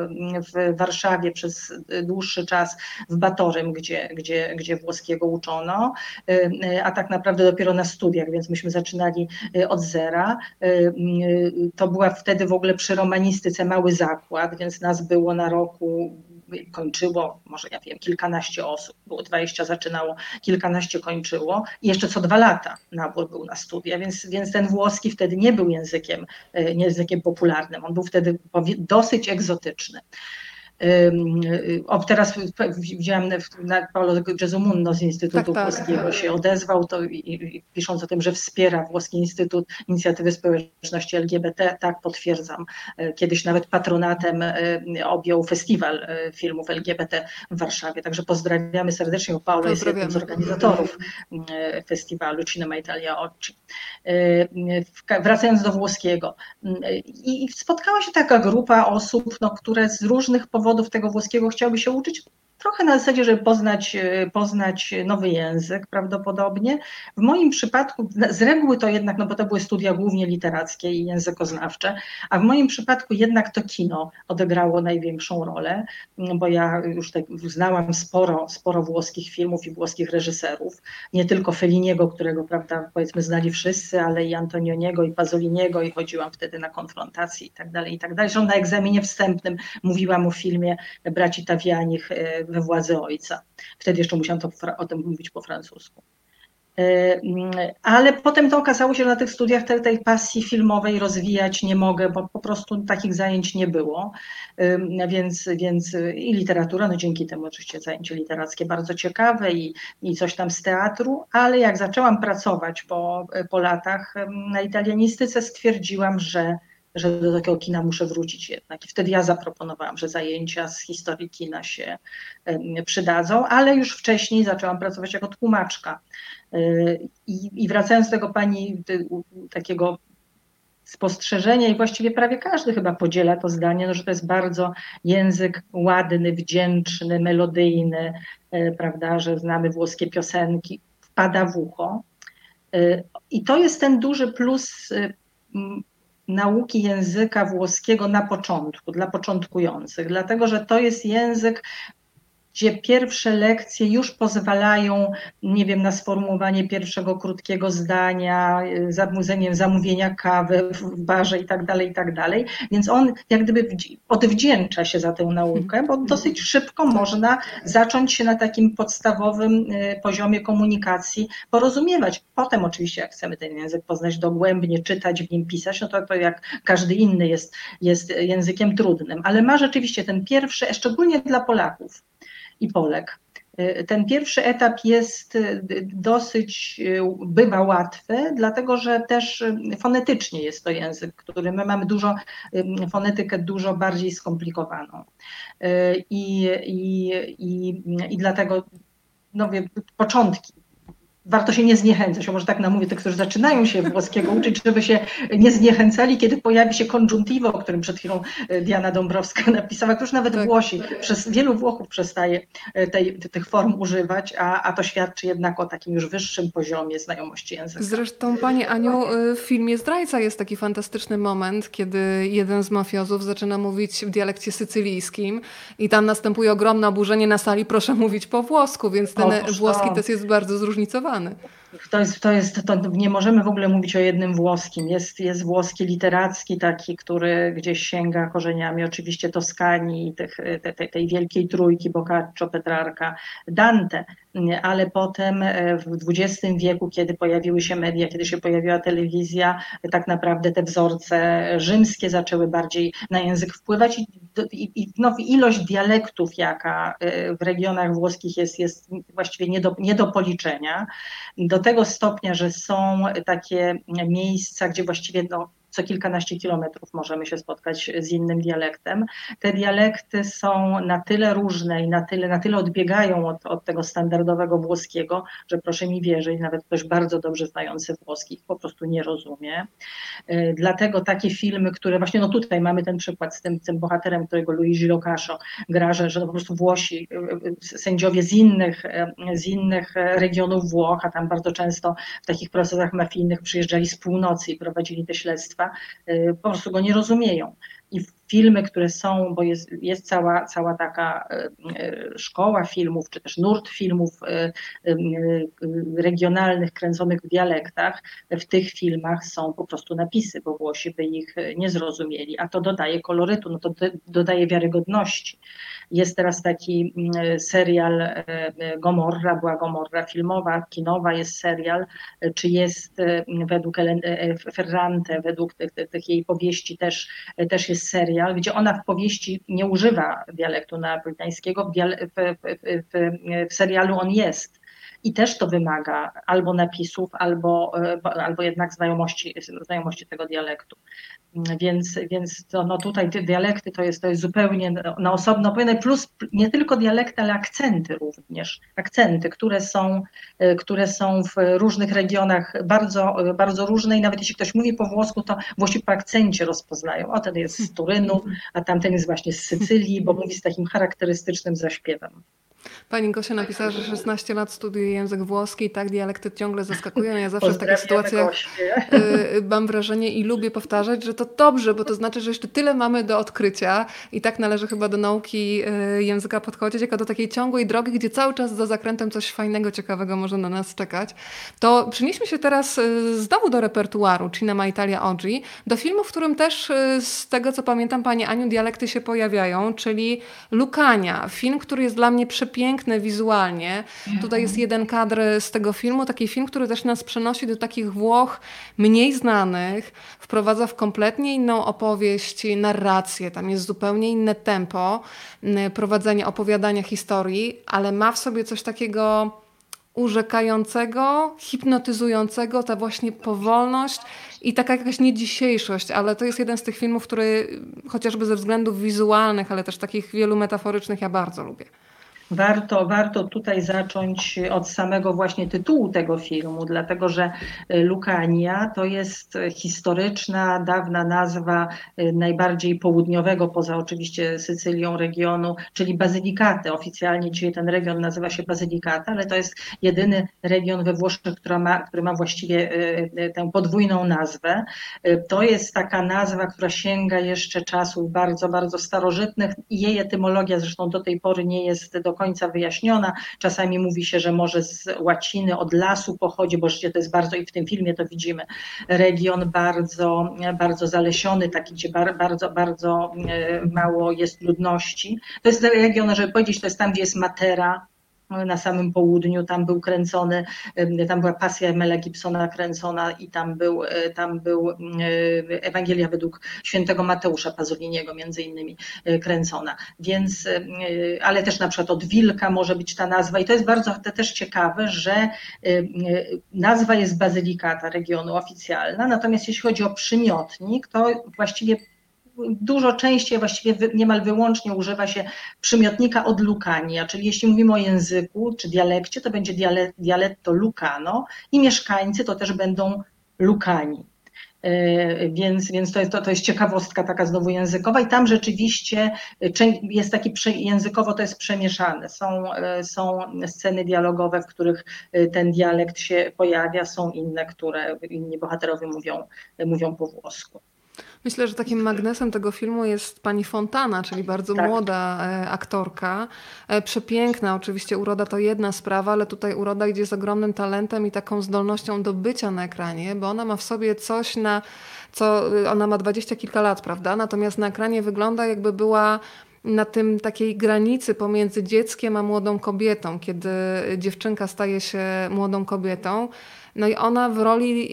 w Warszawie przez dłuższy czas w Batorym, gdzie, gdzie, gdzie włoskiego uczono, a tak naprawdę dopiero na studiach, więc myśmy zaczynali od zera. To to była wtedy w ogóle przy romanistyce mały zakład, więc nas było na roku, kończyło, może ja wiem, kilkanaście osób, było 20 zaczynało, kilkanaście kończyło i jeszcze co dwa lata nabór był na studia, więc, więc ten włoski wtedy nie był językiem, e, językiem popularnym, on był wtedy dosyć egzotyczny. O, teraz widziałam na Paolo Gesumunno z Instytutu tak, tak. Włoskiego się odezwał to i, i, pisząc o tym, że wspiera Włoski Instytut Inicjatywy Społeczności LGBT, tak potwierdzam. E, kiedyś nawet patronatem e, objął festiwal filmów LGBT w Warszawie, także pozdrawiamy serdecznie, Paolo jest jednym z organizatorów festiwalu Cinema Italia Occi. Wracając do włoskiego. I spotkała się taka grupa osób, no, które z różnych powodów powodów tego włoskiego chciałby się uczyć, trochę na zasadzie, żeby poznać, e, poznać nowy język prawdopodobnie. W moim przypadku, z reguły to jednak, no bo to były studia głównie literackie i językoznawcze, a w moim przypadku jednak to kino odegrało największą rolę, bo ja już tak znałam sporo, sporo włoskich filmów i włoskich reżyserów, nie tylko Felliniego, którego prawda, powiedzmy znali wszyscy, ale i Antonioniego i Pasoliniego i chodziłam wtedy na konfrontacje i tak dalej, i tak dalej. Zresztą na egzaminie wstępnym mówiłam o filmie braci Tawianich e, we władzy ojca. Wtedy jeszcze musiałam to, o tym mówić po francusku. E, mm, ale potem to okazało się, że na tych studiach tej, tej pasji filmowej rozwijać nie mogę, bo po prostu takich zajęć nie było. Więc, więc i literatura, no dzięki temu oczywiście zajęcie literackie bardzo ciekawe i, i coś tam z teatru, ale jak zaczęłam pracować po, po latach na italianistyce, stwierdziłam, że że do takiego kina muszę wrócić jednak. I wtedy ja zaproponowałam, że zajęcia z historii kina się przydadzą, ale już wcześniej zaczęłam pracować jako tłumaczka. E, I, i wracając do tego pani takiego spostrzeżenia i właściwie prawie każdy chyba podziela to zdanie, no, że to jest bardzo język ładny, wdzięczny, melodyjny, e, prawda, że znamy włoskie piosenki, wpada w ucho. E, I to jest ten duży plus nauki języka włoskiego na początku, dla początkujących, dlatego że to jest język gdzie pierwsze lekcje już pozwalają, nie wiem, na sformułowanie pierwszego krótkiego zdania, zamówieniem zamówienia kawy w barze i tak dalej, i tak dalej. Więc on jak gdyby odwdzięcza się za tę naukę, bo dosyć szybko można zacząć się na takim podstawowym y, poziomie komunikacji porozumiewać. Potem oczywiście, jak chcemy ten język poznać dogłębnie, czytać w nim, pisać, no to, to jak każdy inny jest, jest językiem trudnym, ale ma rzeczywiście ten pierwszy, szczególnie dla Polaków, i Polek. Y, ten pierwszy etap jest y, dosyć, y, bywa łatwy, dlatego że też fonetycznie jest to język, który my mamy dużo, fonetykę dużo bardziej skomplikowaną. I, i, i, i dlatego no, początki warto się nie zniechęcać, może tak namówię tych, którzy zaczynają się włoskiego <laughs> uczyć, żeby się nie zniechęcali, kiedy pojawi się congiuntivo, o którym przed chwilą e, Diana Dąbrowska <laughs> napisała, już nawet tak. Włosi, przez wielu Włochów przestaje e, tej, tych form używać, a, a to świadczy jednak o takim już wyższym poziomie znajomości języka. Zresztą Pani Aniu, w filmie Zdrajca jest taki fantastyczny moment, kiedy jeden z mafiozów zaczyna mówić w dialekcie sycylijskim i tam następuje ogromne oburzenie na sali, proszę mówić po włosku, więc ten Otóż włoski to. też jest bardzo zróżnicowany. To jest, to jest, to nie możemy w ogóle mówić o jednym włoskim. Jest, jest włoski literacki taki, który gdzieś sięga korzeniami. Oczywiście Toskanii, tych, tej, tej wielkiej trójki Boccaccio, Petrarka, Dante, ale potem e, w XX wieku, kiedy pojawiły się media, kiedy się pojawiła telewizja, tak naprawdę te wzorce rzymskie zaczęły bardziej na język wpływać i, i no, ilość dialektów, jaka e, w regionach włoskich jest, jest właściwie nie do, nie do policzenia. Do tego stopnia, że są takie miejsca, gdzie właściwie no, co kilkanaście kilometrów możemy się spotkać z innym dialektem. Te dialekty są na tyle różne i na tyle, na tyle odbiegają od, od tego standardowego włoskiego, że proszę mi wierzyć, nawet ktoś bardzo dobrze znający włoski po prostu nie rozumie. Y, dlatego takie filmy, które właśnie, no tutaj mamy ten przykład z tym, tym bohaterem, którego Luigi Locascio gra, że, że po prostu Włosi, y, y, sędziowie z innych, z innych regionów Włoch, a tam bardzo często w takich procesach mafijnych przyjeżdżali z północy i prowadzili te śledztwa, Y, po prostu go nie rozumieją. I filmy, które są, bo jest, jest cała, cała taka y, y, szkoła filmów, czy też nurt filmów regionalnych, kręconych w dialektach, w tych filmach są po prostu napisy, bo Włosi by ich nie zrozumieli, a to dodaje kolorytu, no to dodaje wiarygodności. Jest teraz taki mm, serial e, e, Gomorra, była Gomorra filmowa, kinowa jest serial, e, czy jest według Ferrante, według tych, tych jej powieści też, też jest serial, gdzie ona w powieści nie używa dialektu neapolitańskiego, w, w, w, w serialu on jest i też to wymaga albo napisów, albo, albo jednak znajomości, znajomości tego dialektu. Więc, więc to, no tutaj te dialekty to jest, to jest zupełnie na osobno powiedziane, plus nie tylko dialekty, ale akcenty również. Akcenty, które są, e, które są w różnych regionach bardzo, bardzo różne i nawet jeśli ktoś mówi po włosku, to Włosi po akcencie rozpoznają. O, ten jest z Turynu, a tamten jest właśnie z Sycylii, bo mówi z takim charakterystycznym zaśpiewem. Pani Gosia napisała, że 16 lat studiuje język włoski i tak dialekty ciągle zaskakują. Ja zawsze w takich sytuacjach y, y, mam wrażenie i lubię powtarzać, że to dobrze, bo to znaczy, że jeszcze tyle mamy do odkrycia i tak należy chyba do nauki y, języka podchodzić, jako do takiej ciągłej drogi, gdzie cały czas za zakrętem coś fajnego, ciekawego może na nas czekać. To przenieśmy się teraz znowu do repertuaru Cinema Italia Oggi, do filmu, w którym też z tego, co pamiętam, Pani Aniu, dialekty się pojawiają, czyli Lukania. Film, który jest dla mnie przepiękny piękne wizualnie. Tutaj jest jeden kadr z tego filmu, taki film, który też nas przenosi do takich Włoch mniej znanych, wprowadza w kompletnie inną opowieść, narrację. Tam jest zupełnie inne tempo prowadzenia, opowiadania historii, ale ma w sobie coś takiego urzekającego, hipnotyzującego, ta właśnie powolność i taka jakaś niedzisiejszość, ale to jest jeden z tych filmów, który chociażby ze względów wizualnych, ale też takich wielu metaforycznych ja bardzo lubię. Warto, warto tutaj zacząć od samego właśnie tytułu tego filmu, dlatego że e, Lukania to jest historyczna, dawna nazwa e, najbardziej południowego, poza oczywiście Sycylią regionu, czyli Bazylikate. Oficjalnie dzisiaj ten region nazywa się Bazylikata, ale to jest jedyny region we Włoszech, który ma, który ma właściwie e, tę podwójną nazwę. To jest taka nazwa, która sięga jeszcze czasów bardzo, bardzo starożytnych i jej etymologia zresztą do tej pory nie jest do końca wyjaśniona. Czasami mówi się, że może z łaciny od lasu pochodzi, bo rzeczywiście to jest bardzo, i w tym filmie to widzimy, region bardzo, bardzo zalesiony, taki, gdzie bardzo, bardzo e, mało jest ludności. To jest region, żeby powiedzieć, to jest tam, gdzie jest Matera, na samym południu, tam był kręcony, tam była pasja Mela Gibsona kręcona i tam był, e, tam był e, Ewangelia według świętego Mateusza Pazoliniego między innymi e, kręcona. Więc, ale też na przykład od Wilka może być ta nazwa i to jest bardzo to też ciekawe, że nazwa jest bazylikata regionu oficjalna, natomiast jeśli chodzi o przymiotnik, to właściwie dużo częściej, właściwie niemal wyłącznie używa się przymiotnika od Lucania, czyli jeśli mówimy o języku czy dialekcie, to będzie dialetto lucano i mieszkańcy to też będą Lukani. E, więc, więc to, jest, to, to jest ciekawostka taka znowu językowa i tam rzeczywiście jest taki językowo to jest przemieszane. Są, e, są sceny dialogowe, w których e, ten dialekt się pojawia, są inne, które inni bohaterowie mówią, mówią po włosku. Myślę, że takim magnesem tego filmu jest pani Fontana, czyli bardzo tak. młoda e, aktorka. E, przepiękna, oczywiście uroda to jedna sprawa, ale tutaj uroda idzie z ogromnym talentem i taką zdolnością do bycia na ekranie, bo ona ma w sobie coś na co y, ona ma dwadzieścia kilka lat, prawda? Natomiast na ekranie wygląda jakby była na tym takiej granicy pomiędzy dzieckiem a młodą kobietą, kiedy dziewczynka staje się młodą kobietą. No i ona w roli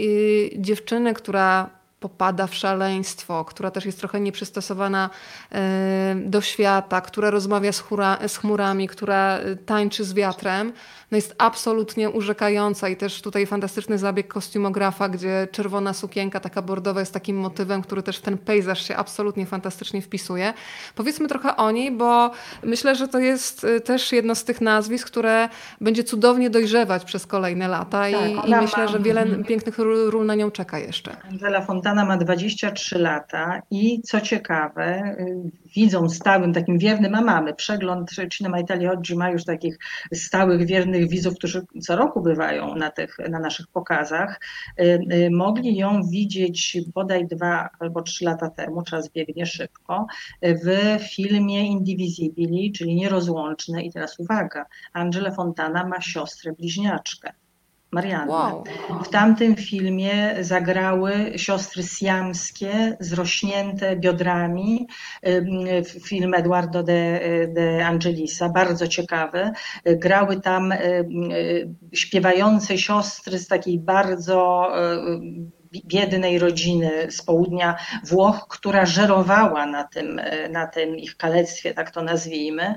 y, dziewczyny, która popada w szaleństwo, która też jest trochę nieprzystosowana e, do świata, która rozmawia z, chmurami, która e, tańczy z wiatrem, no jest absolutnie urzekająca i też tutaj fantastyczny zabieg kostiumografa, gdzie czerwona sukienka taka bordowa jest takim motywem, który też w ten pejzaż się absolutnie fantastycznie wpisuje. Powiedzmy trochę o niej, bo myślę, że to jest e, też jedno z tych nazwisk, które będzie cudownie dojrzewać przez kolejne lata tak, i, i myślę, że wiele pięknych ról na nią czeka jeszcze. Angela Fontana Fontana ma 23 lata i co ciekawe, y, widzą stałym, takim wiernym, a mamy przegląd Cinema Italia Oggi ma już takich stałych, wiernych widzów, którzy co roku bywają na, tych, na naszych pokazach. Y, y, mogli ją widzieć bodaj dwa albo trzy lata temu, czas biegnie szybko, w filmie Indivisibili, czyli Nierozłączne. I teraz uwaga, Angela Fontana ma siostrę bliźniaczkę. Marianna. Wow. W tamtym filmie zagrały siostry siamskie, zrośnięte biodrami. Film Eduardo de, de Angelisa, bardzo ciekawy. Grały tam śpiewające siostry z takiej bardzo biednej rodziny z południa Włoch, która żerowała na tym, na tym ich kalectwie, tak to nazwijmy,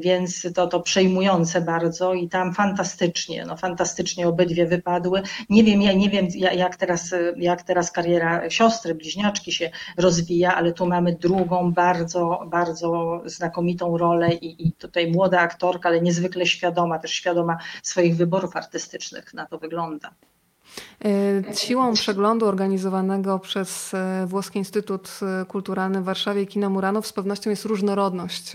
więc to, to przejmujące bardzo i tam fantastycznie, no fantastycznie obydwie wypadły. Nie wiem, ja nie wiem jak teraz, jak teraz kariera siostry, bliźniaczki się rozwija, ale tu mamy drugą bardzo, bardzo znakomitą rolę i, i tutaj młoda aktorka, ale niezwykle świadoma, też świadoma swoich wyborów artystycznych na to wygląda. E, siłą przeglądu organizowanego przez e, Włoski Instytut e, Kulturalny w Warszawie Kina Murano z pewnością jest różnorodność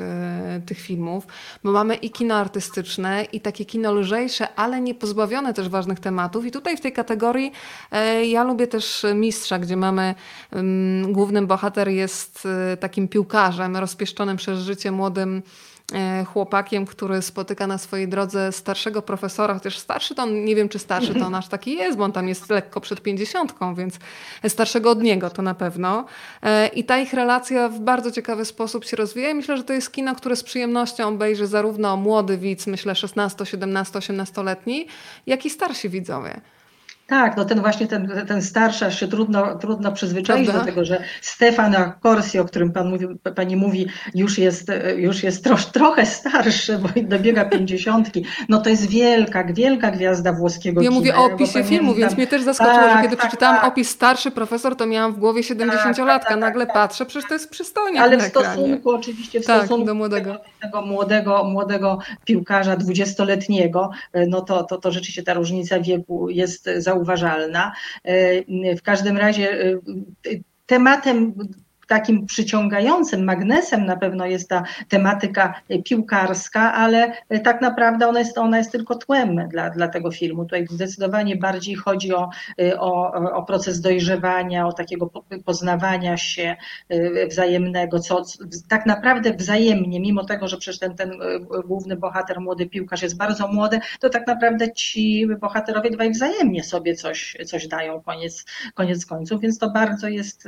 tych filmów, bo mamy i kino artystyczne, i takie kino lżejsze, ale nie pozbawione też ważnych tematów. I tutaj w tej kategorii ja lubię też Mistrza, gdzie mamy głównym bohater jest takim piłkarzem rozpieszczonym przez życie młodym chłopakiem, który spotyka na swojej drodze starszego profesora, chociaż starszy to on, nie wiem czy starszy to on aż taki jest, bo on tam jest lekko przed pięćdziesiątką, więc starszego od niego to na pewno. E, I ta ich relacja w bardzo ciekawy sposób się rozwija i myślę, że to jest kino, które z przyjemnością obejrzy zarówno młody widz, myślę 16, 17, 18-letni, jak i starsi widzowie. Tak, no ten właśnie ten, ten starszy, aż się trudno, trudno przyzwyczaić Prawda? do tego, że Stefano Corsi, o którym pan mówi, pani mówi, już jest, już jest trosz, trochę starszy, bo dobiega pięćdziesiątki. No to jest wielka, wielka gwiazda włoskiego ja kina. mówię o opisie filmu, więc mnie też zaskoczyło, tak, że kiedy tak, przeczytałam tak. opis starszy profesor, to miałam w głowie 70-latka. Tak, tak, Nagle tak. patrzę, przecież to jest przystojnie Ale w stosunku oczywiście, w stosunku do młodego. tego młodego, młodego piłkarza dwudziestoletniego, no to, to, to rzeczywiście ta różnica wieku jest za zauważalna. E, w każdym razie e, tematem takim przyciągającym magnesem na pewno jest ta tematyka piłkarska, ale tak naprawdę ona jest, ona jest tylko tłem dla, dla tego filmu. Tutaj zdecydowanie bardziej chodzi o, o, o proces dojrzewania, o takiego poznawania się y, wzajemnego, co tak naprawdę wzajemnie, mimo tego, że przecież ten, ten główny bohater, młody piłkarz jest bardzo młody, to tak naprawdę ci bohaterowie dwaj wzajemnie sobie coś, coś dają koniec, koniec końców, więc to bardzo jest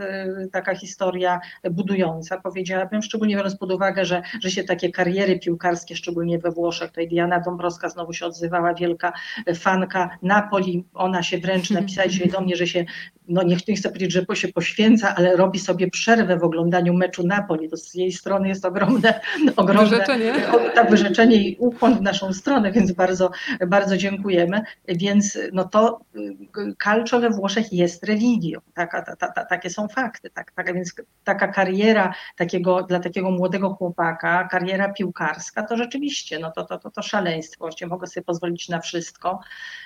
taka historia historia budująca, powiedziałabym, szczególnie biorąc pod uwagę, że, że się takie kariery piłkarskie, szczególnie we Włoszech, tutaj Diana Dąbrowska znowu się odzywała, wielka fanka Napoli, ona się wręcz napisała dzisiaj do mnie, że się no nie, nie chcę powiedzieć, że się poświęca, ale robi sobie przerwę w oglądaniu meczu Napoli. To z jej strony jest ogromne, <laughs> ogromne wyrzeczenie. tak, wyrzeczenie i ukłon w naszą stronę, więc bardzo, bardzo dziękujemy. Więc no to calcio we Włoszech jest religią, tak, ta, ta, ta, takie są fakty. Tak, tak, więc taka kariera takiego, dla takiego młodego chłopaka, kariera piłkarska, to rzeczywiście, no to, to, to, to szaleństwo, właściwie mogę sobie pozwolić na wszystko,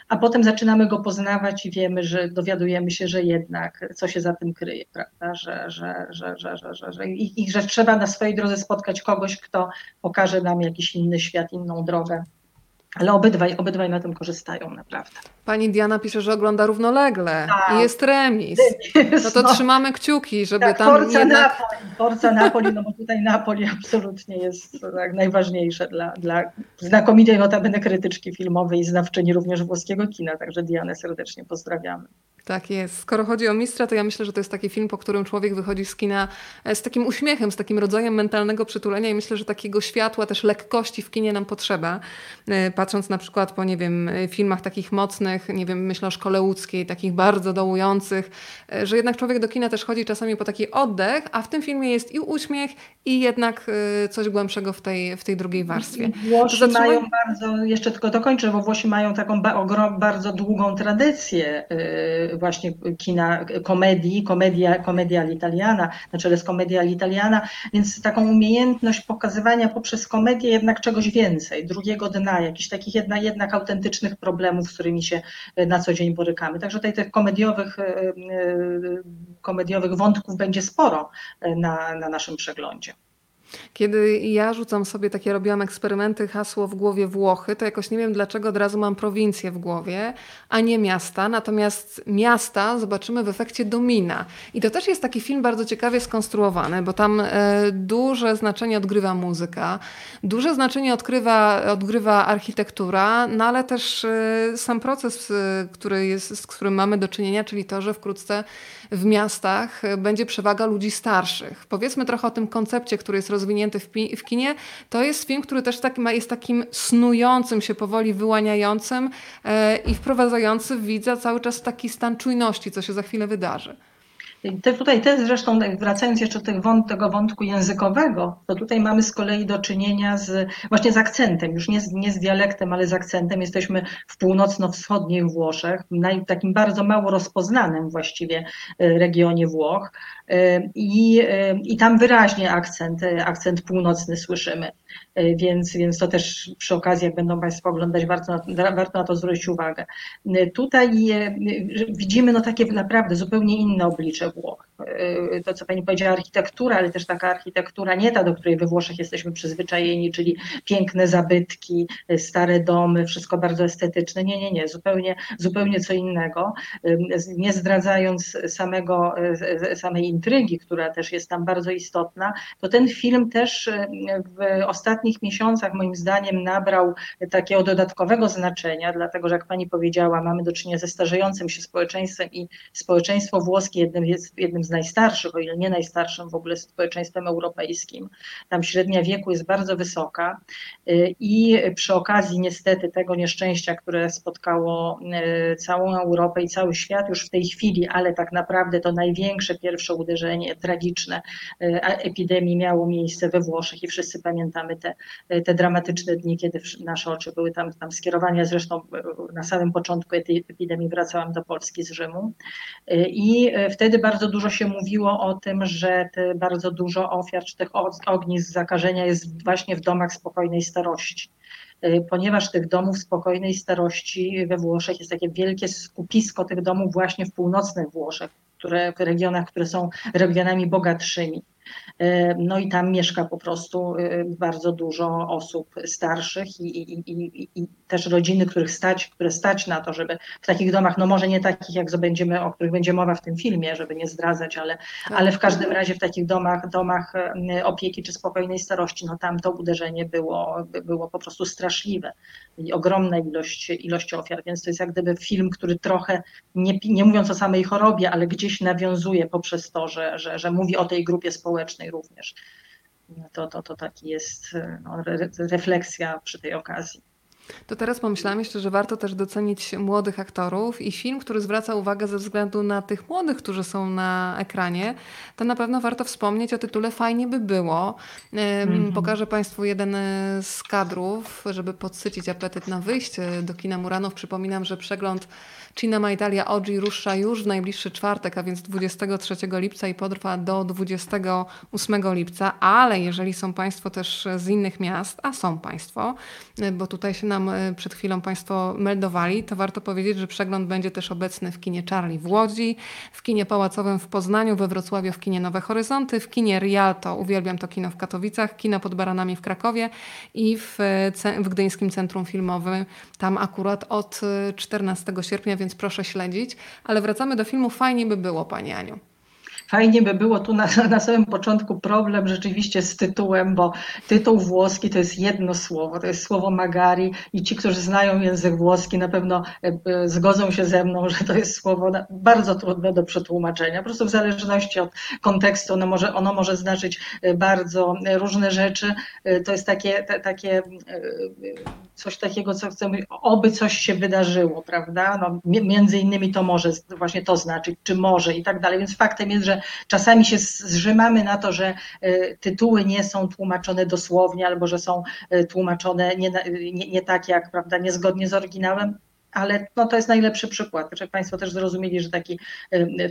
a potem zaczynamy go poznawać i wiemy, że dowiadujemy się, że jednak co się za tym kryje, prawda, że, że, że, że, że, że, że i, i że trzeba na swojej drodze spotkać kogoś, kto pokaże nam jakiś inny świat, inną drogę. Ale obydwaj, obydwaj na tym korzystają naprawdę. Pani Diana pisze, że ogląda równolegle tak. i jest remis. No to no. trzymamy kciuki, żeby tak, tam Forza jednak... Napoli, Forza Napoli, no bo tutaj Napoli absolutnie jest tak najważniejsze dla, dla znakomitej notabene krytyczki filmowej i znawczyni również włoskiego kina, także Dianę serdecznie pozdrawiamy. Tak jest. Skoro chodzi o Mistrza, to ja myślę, że to jest taki film, po którym człowiek wychodzi z kina e, z takim uśmiechem, z takim rodzajem mentalnego przytulenia i myślę, że takiego światła, też lekkości w kinie nam potrzeba. Patrząc na przykład po, nie wiem, filmach takich mocnych, nie wiem, myślę o Szkole Łódzkiej, takich bardzo dołujących, e, że jednak człowiek do kina też chodzi czasami po taki oddech, a w tym filmie jest i uśmiech, i jednak coś głębszego w tej, w tej drugiej warstwie. Włosi zatrzymaj... mają bardzo, jeszcze tylko dokończę, bo Włosi mają taką bardzo długą tradycję właśnie kina komedii, komedia, komedia all'italiana, na czele z komedia all'italiana, więc taką umiejętność pokazywania poprzez komedię jednak czegoś więcej, drugiego dna, jakichś takich jednak, jednak autentycznych problemów, z którymi się e, na co dzień borykamy. Także tutaj tych komediowych, e, e, komediowych wątków będzie sporo na, na naszym przeglądzie. Kiedy ja rzucam sobie takie, robiłam eksperymenty, hasło w głowie Włochy, to jakoś nie wiem dlaczego od razu mam prowincję w głowie, a nie miasta. Natomiast miasta zobaczymy w efekcie domina. I to też jest taki film bardzo ciekawie skonstruowany, bo tam e, duże znaczenie odgrywa muzyka, duże znaczenie odgrywa, odgrywa architektura, no ale też e, sam proces, e, który jest, z którym mamy do czynienia, czyli to, że wkrótce w miastach będzie przewaga ludzi starszych. Powiedzmy trochę o tym koncepcie, który jest rozwinięty w, w kinie. To jest film, który też tak, jest takim snującym się, powoli wyłaniającym e, i wprowadzający widza cały czas w taki stan czujności, co się za chwilę wydarzy. Te, tutaj też zresztą, wracając jeszcze do wąt, tego wątku językowego, to tutaj mamy z kolei do czynienia z, właśnie z akcentem, już nie z, nie z dialektem, ale z akcentem. Jesteśmy w północno-wschodnich Włoszech, w takim bardzo mało rozpoznanym właściwie e, regionie Włoch e, i, e, i tam wyraźnie akcent, akcent północny słyszymy. Więc, więc to też przy okazji, jak będą Państwo oglądać, warto na, warto na to zwrócić uwagę. Tutaj widzimy no takie naprawdę zupełnie inne oblicze Włoch. Y, to, co pani powiedziała, architektura, ale też taka architektura nie ta, do której we Włoszech jesteśmy przyzwyczajeni, czyli piękne zabytki, y, stare domy, wszystko bardzo estetyczne. Nie, nie, nie, zupełnie, zupełnie co innego. Y, nie zdradzając samego, samej intrygi, która też jest tam bardzo istotna, to ten film też w ostatnich miesiącach moim zdaniem nabrał takiego dodatkowego znaczenia, dlatego że jak pani powiedziała, mamy do czynienia ze starzejącym się społeczeństwem i społeczeństwo włoskie jednym jest jednym z najstarszych, o ile nie najstarszym w ogóle społeczeństwem europejskim. Tam średnia wieku jest bardzo wysoka y, i przy okazji niestety tego nieszczęścia, które spotkało y, całą Europę i cały świat już w tej chwili, ale tak naprawdę to największe pierwsze uderzenie tragiczne y, epidemii miało miejsce we Włoszech i wszyscy pamiętamy te, te dramatyczne dni, kiedy nasze oczy były tam, tam skierowane. Zresztą na samym początku tej epidemii wracałam do Polski z Rzymu i wtedy bardzo dużo się mówiło o tym, że bardzo dużo ofiar czy tych ognisk zakażenia jest właśnie w domach spokojnej starości y, ponieważ tych domów spokojnej starości we Włoszech jest takie wielkie skupisko tych domów właśnie w północnych Włoszech, które, w regionach, które są regionami bogatszymi. E, no i tam mieszka po prostu e, bardzo dużo osób starszych i, i, i, i, też rodziny, których stać, które stać na to, żeby w takich domach, no może nie takich, jak będziemy, o których będzie mowa w tym filmie, żeby nie zdradzać, ale, tak. ale w każdym razie w takich domach, domach e, opieki czy spokojnej starości, no tam to uderzenie było, było po prostu straszliwe. I ogromna ilość, ilość ofiar, więc to jest jak gdyby film, który trochę, nie, nie mówiąc o samej chorobie, ale gdzieś nawiązuje poprzez to, że, że, że mówi o tej grupie społecznej, również. To, to, to taki jest no, re, refleksja przy tej okazji. To teraz pomyślałam jeszcze, że warto też docenić młodych aktorów i film, który zwraca uwagę ze względu na tych młodych, którzy są na ekranie, to na pewno warto wspomnieć o tytule Fajnie by było. Mm-hmm. Pokażę Państwu jeden e, z kadrów, żeby podsycić apetyt na wyjście do kina Muranów. Przypominam, że przegląd Cinema Italia Oggi rusza już w najbliższy czwartek, a więc 23 lipca i potrwa do 28 lipca, ale jeżeli są Państwo też z innych miast, a są Państwo, bo tutaj się nam e, przed chwilą Państwo meldowali, to warto powiedzieć, że przegląd będzie też obecny w kinie Charlie w Łodzi, w kinie Pałacowym w Poznaniu, we Wrocławiu w kinie Nowe Horyzonty, w kinie Rialto, uwielbiam to kino w Katowicach, kino pod Baranami w Krakowie i w, w Gdyńskim Centrum Filmowym. Tam akurat od 14 e, sierpnia więc proszę śledzić. Ale wracamy do filmu. Fajnie by było, Pani Aniu. Fajnie by było tu na, <laughs> na samym początku problem rzeczywiście z tytułem, bo tytuł włoski to jest jedno słowo, to jest słowo magari i ci, którzy znają język włoski na pewno e, e, zgodzą się ze mną, <laughs> że to jest słowo bardzo trudne do przetłumaczenia. Po prostu w zależności od kontekstu ono może, ono może znaczyć e, bardzo różne rzeczy. To jest takie, takie coś takiego, co chcemy, oby coś się wydarzyło, prawda? No, między innymi to może właśnie to znaczyć, czy może i tak dalej. Więc faktem jest, że czasami się zrzymamy na to, że e, tytuły nie są tłumaczone dosłownie albo że są e, tłumaczone nie, nie, nie tak jak, prawda, niezgodnie z oryginałem ale no, to jest najlepszy przykład, żeby Państwo też zrozumieli, że taki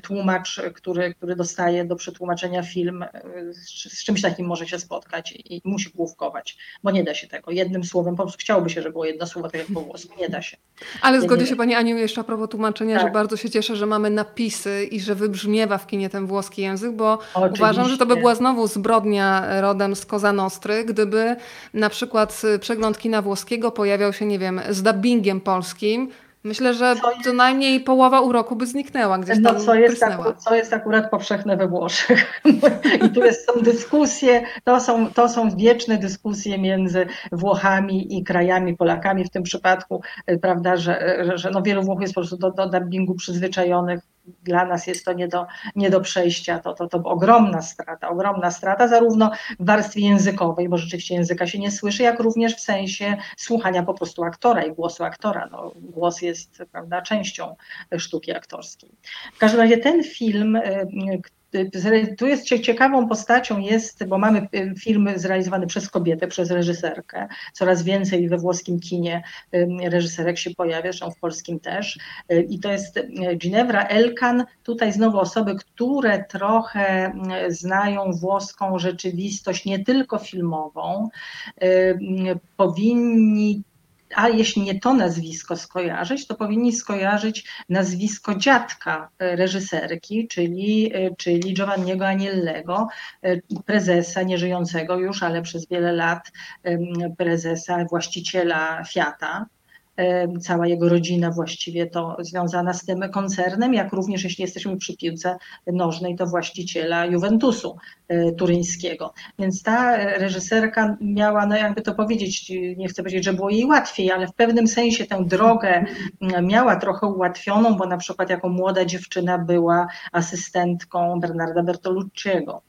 tłumacz, który, który dostaje do przetłumaczenia film, z czymś takim może się spotkać i musi główkować, bo nie da się tego. Jednym słowem, po prostu chciałoby się, żeby było jedno słowo, tak jak po włosku, nie da się. Ale zgodzi się Pani Aniu jeszcze a propos tłumaczenia, tak. że bardzo się cieszę, że mamy napisy i że wybrzmiewa w kinie ten włoski język, bo Oczywiście. uważam, że to by była znowu zbrodnia rodem z Koza Nostry, gdyby na przykład przegląd kina włoskiego pojawiał się, nie wiem, z dubbingiem polskim, Myślę, że co najmniej połowa uroku by zniknęła gdzieś no, tam no, co jest, akurat, co jest akurat powszechne we Włoszech. <laughs> I tu jest, są dyskusje, to są, to są wieczne dyskusje między Włochami i krajami, Polakami w tym przypadku, e, prawda, że, że, że no wielu Włoch jest po prostu do, do dubbingu przyzwyczajonych, dla nas jest to nie do, nie do przejścia. To, to, to ogromna strata, ogromna strata zarówno w warstwie językowej, bo rzeczywiście języka się nie słyszy, jak również w sensie słuchania po prostu aktora i głosu aktora. No, głos jest prawda, częścią sztuki aktorskiej. W każdym razie ten film, y, tu jest ciekawą postacią jest, bo mamy y, film zrealizowany przez kobietę, przez reżyserkę. Coraz więcej we włoskim kinie y, reżyserek się pojawia, zresztą w polskim też. Y, I to jest Ginevra Elkan. Tutaj znowu osoby, które trochę znają włoską rzeczywistość, nie tylko filmową, powinni a jeśli nie to nazwisko skojarzyć, to powinni skojarzyć nazwisko dziadka e, reżyserki, czyli, e, czyli Giovanniego Aniellego, e, prezesa, nieżyjącego już, ale przez wiele lat prezesa, właściciela Fiata cała jego rodzina właściwie to związana z tym koncernem, jak również jeśli jesteśmy przy piłce nożnej, to właściciela Juventusu e, turyńskiego. Więc ta reżyserka miała, no jakby to powiedzieć, nie chcę powiedzieć, że było jej łatwiej, ale w pewnym sensie tę drogę miała trochę ułatwioną, bo na przykład jako młoda dziewczyna była asystentką Bernarda Bertolucciego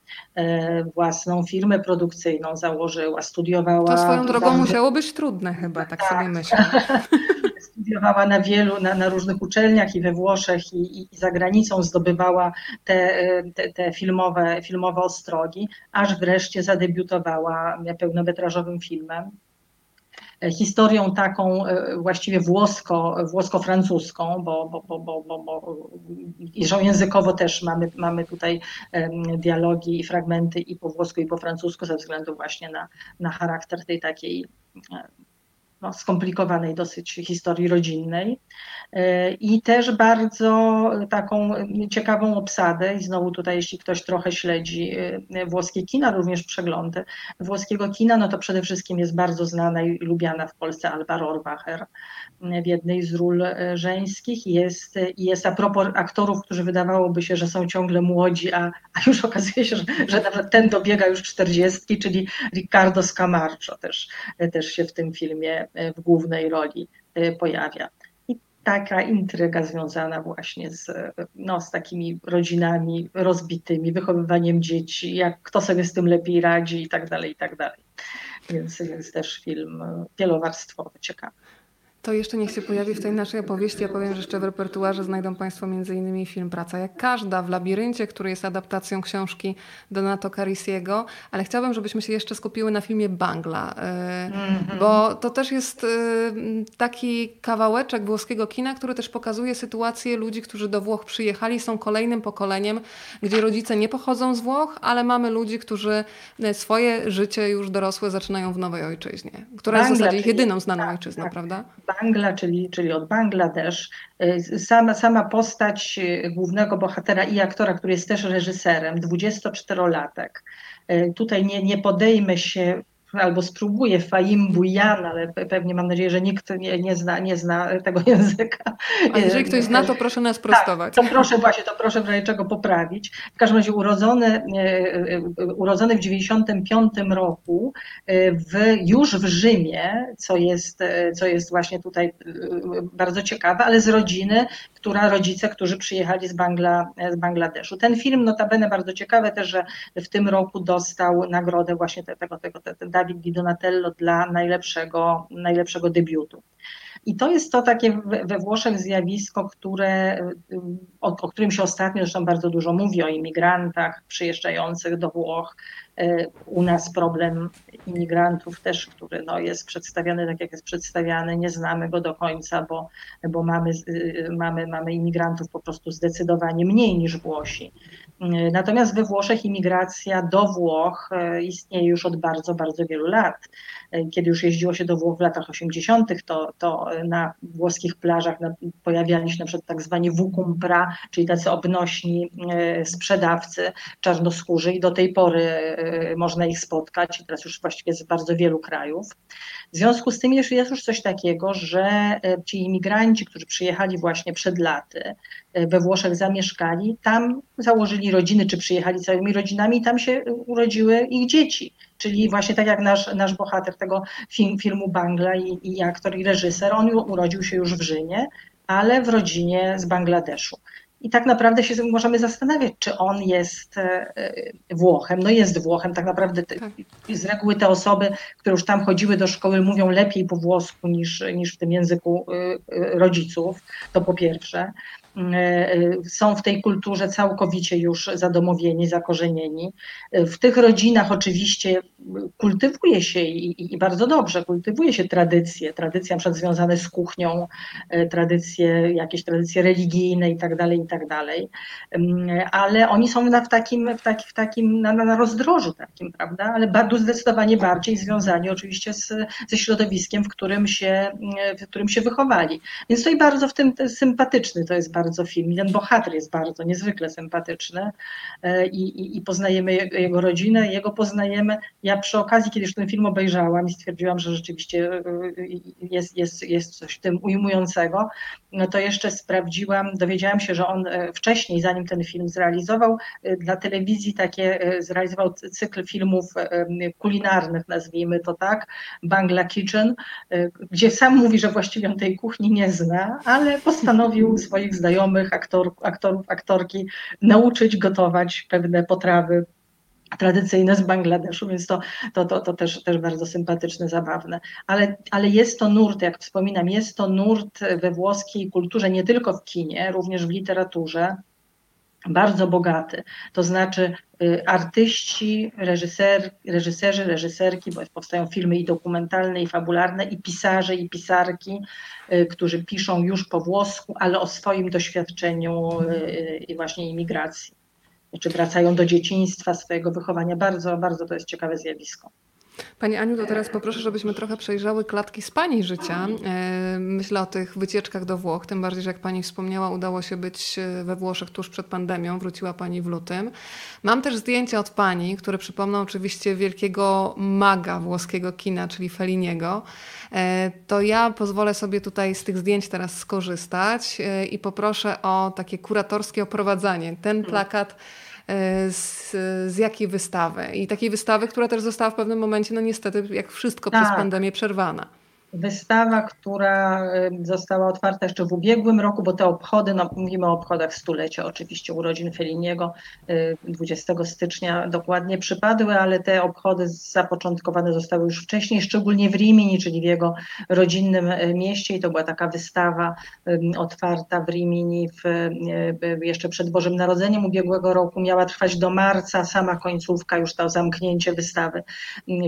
własną firmę produkcyjną założyła, studiowała. To swoją drogą musiało być trudne chyba, tak, tak. sobie myślę. <laughs> studiowała na wielu, na, na różnych uczelniach i we Włoszech i, i za granicą zdobywała te, te, te, filmowe, filmowe ostrogi, aż wreszcie zadebiutowała pełnometrażowym filmem historią taką e, właściwie włosko, włosko-francuską, bo, bo, bo, bo, bo, bo językowo też mamy, mamy tutaj dialogi i fragmenty i po włosku i po francusku ze względu właśnie na, na charakter tej takiej e, no, skomplikowanej dosyć historii rodzinnej i też bardzo taką ciekawą obsadę i znowu tutaj jeśli ktoś trochę śledzi e, włoskie kina, również przeglądy włoskiego kina, no to przede wszystkim jest bardzo znana i lubiana w Polsce Alba Rohrwacher w jednej z ról e, żeńskich jest, jest a propos aktorów, którzy wydawałoby się, że są ciągle młodzi, a, a już okazuje się, że, że nawet ten dobiega już czterdziestki, czyli Ricardo Scamarcio też, też się w tym filmie w głównej roli pojawia. Taka intryga związana właśnie z, no, z takimi rodzinami rozbitymi, wychowywaniem dzieci, jak kto sobie z tym lepiej radzi i tak dalej, i tak dalej. Więc jest też film wielowarstwowy, ciekawy. To jeszcze niech się pojawi w tej naszej opowieści. Ja powiem, że jeszcze w repertuarze znajdą Państwo m.in. film Praca jak każda w Labiryncie, który jest adaptacją książki Donato Carisiego, ale chciałabym, żebyśmy się jeszcze skupiły na filmie Bangla, mm-hmm. bo to też jest e, taki kawałeczek włoskiego kina, który też pokazuje sytuację ludzi, którzy do Włoch przyjechali, są kolejnym pokoleniem, gdzie rodzice nie pochodzą z Włoch, ale mamy ludzi, którzy e, swoje życie już dorosłe zaczynają w nowej ojczyźnie, która Bangla, jest w zasadzie ich jedyną znaną tak, ojczyzną, tak. prawda? Bangla, czyli, czyli od Bangladesz. Y, sama, sama postać y, głównego bohatera i aktora, który jest też reżyserem, 24-latek. Y, tutaj nie, nie podejmę się albo spróbuję Fahim Bujan, ale pewnie mam nadzieję, że nikt nie, nie, zna, nie zna tego <laughs> języka. A jeżeli ktoś zna, to proszę nas prostować. Tak, to proszę właśnie, to proszę w razie czego poprawić. W każdym razie urodzony, e, e, urodzony w 95 roku e, w, już w Rzymie, co jest, co jest właśnie tutaj bardzo ciekawe, ale z rodziny, która rodzice, którzy przyjechali z, Bangla, z Bangladeszu. Ten film notabene bardzo ciekawe też, że w tym roku dostał nagrodę właśnie tego, tego, tego Dawid Di Donatello dla najlepszego, najlepszego debiutu. I to jest to takie we Włoszech zjawisko, które, o, o, którym się ostatnio zresztą bardzo dużo mówi, o imigrantach przyjeżdżających do Włoch. E, u nas problem imigrantów też, który no, jest przedstawiany tak, jak jest przedstawiany, nie znamy go do końca, bo, bo mamy, mamy, mamy imigrantów po prostu zdecydowanie mniej niż Włosi. Natomiast we Włoszech imigracja do Włoch e, istnieje już od bardzo, bardzo wielu lat. E, kiedy już jeździło się do Włoch w latach 80., to, to na włoskich plażach pojawiali się na przykład tak zwani wukumpra, czyli tacy obnośni e, sprzedawcy czarnoskórzy i do tej pory można ich spotkać teraz już właściwie z bardzo wielu krajów. W związku z tym jest już coś takiego, że ci imigranci, którzy przyjechali właśnie przed laty, we Włoszech zamieszkali, tam założyli rodziny, czy przyjechali całymi rodzinami i tam się urodziły ich dzieci. Czyli właśnie tak jak nasz, nasz bohater tego film, filmu Bangla i, i aktor i reżyser, on urodził się już w Rzymie, ale w rodzinie z Bangladeszu. I tak naprawdę się możemy zastanawiać, czy on jest e, Włochem. No jest Włochem, tak naprawdę te, tak. z reguły te osoby, które już tam chodziły do szkoły, mówią lepiej po włosku niż, niż w tym języku e, e, rodziców, to po pierwsze. Są w tej kulturze całkowicie już zadomowieni, zakorzenieni. W tych rodzinach oczywiście kultywuje się i, i bardzo dobrze, kultywuje się tradycje, tradycje przykład związane z kuchnią, tradycje, jakieś tradycje religijne i tak dalej, i tak ale oni są na, w takim, w taki, w takim na, na rozdrożu takim, prawda? Ale bardzo, zdecydowanie bardziej związani oczywiście z, ze środowiskiem, w którym, się, w którym się wychowali. Więc to i bardzo w tym sympatyczny to jest bardzo bardzo film. Ten bohater jest bardzo niezwykle sympatyczny e, i, i, i poznajemy jego rodzinę, jego poznajemy. Ja przy okazji, kiedy już ten film obejrzałam i stwierdziłam, że rzeczywiście e, jest, jest, jest coś w tym ujmującego, no to jeszcze sprawdziłam, dowiedziałam się, że on e, wcześniej, zanim ten film zrealizował, dla telewizji takie zrealizował cykl filmów kulinarnych, nazwijmy to tak, Bangla Kitchen, gdzie sam mówi, że właściwie on tej kuchni nie zna, ale postanowił swoich znajomych znajomych aktor, aktorów, aktorki nauczyć gotować pewne potrawy tradycyjne z Bangladeszu, więc to, to, to, to też, też bardzo sympatyczne, zabawne. Ale, ale jest to nurt, jak wspominam, jest to nurt we włoskiej kulturze, nie tylko w kinie, również w literaturze, bardzo bogaty. To znaczy y, artyści, reżyser, reżyserzy, reżyserki, bo powstają filmy i dokumentalne, i fabularne, i pisarze, i pisarki, y, którzy piszą już po włosku, ale o swoim doświadczeniu y, i właśnie imigracji. Czy wracają do dzieciństwa, swojego wychowania. Bardzo, bardzo to jest ciekawe zjawisko. Pani Aniu, to teraz poproszę, żebyśmy trochę przejrzały klatki z Pani życia. E, myślę o tych wycieczkach do Włoch, tym bardziej, że jak Pani wspomniała, udało się być e, we Włoszech tuż przed pandemią, wróciła Pani w lutym. Mam też zdjęcia od Pani, które przypomną oczywiście wielkiego maga włoskiego kina, czyli Felliniego. E, to ja pozwolę sobie tutaj z tych zdjęć teraz skorzystać i poproszę o takie kuratorskie oprowadzanie. Ten plakat E, z, z jakiej wystawy. I takiej wystawy, która też została w pewnym momencie, no niestety, jak wszystko tak. przez pandemię, przerwana. Wystawa, która została otwarta jeszcze w ubiegłym roku, bo te obchody, no mówimy o obchodach stulecia oczywiście urodzin Feliniego, 20 stycznia dokładnie przypadły, ale te obchody zapoczątkowane zostały już wcześniej, szczególnie w Rimini, czyli w jego rodzinnym e, mieście i to była taka wystawa otwarta w Rimini w, jeszcze przed Bożym Narodzeniem ubiegłego roku, miała trwać do marca, sama końcówka, już to zamknięcie wystawy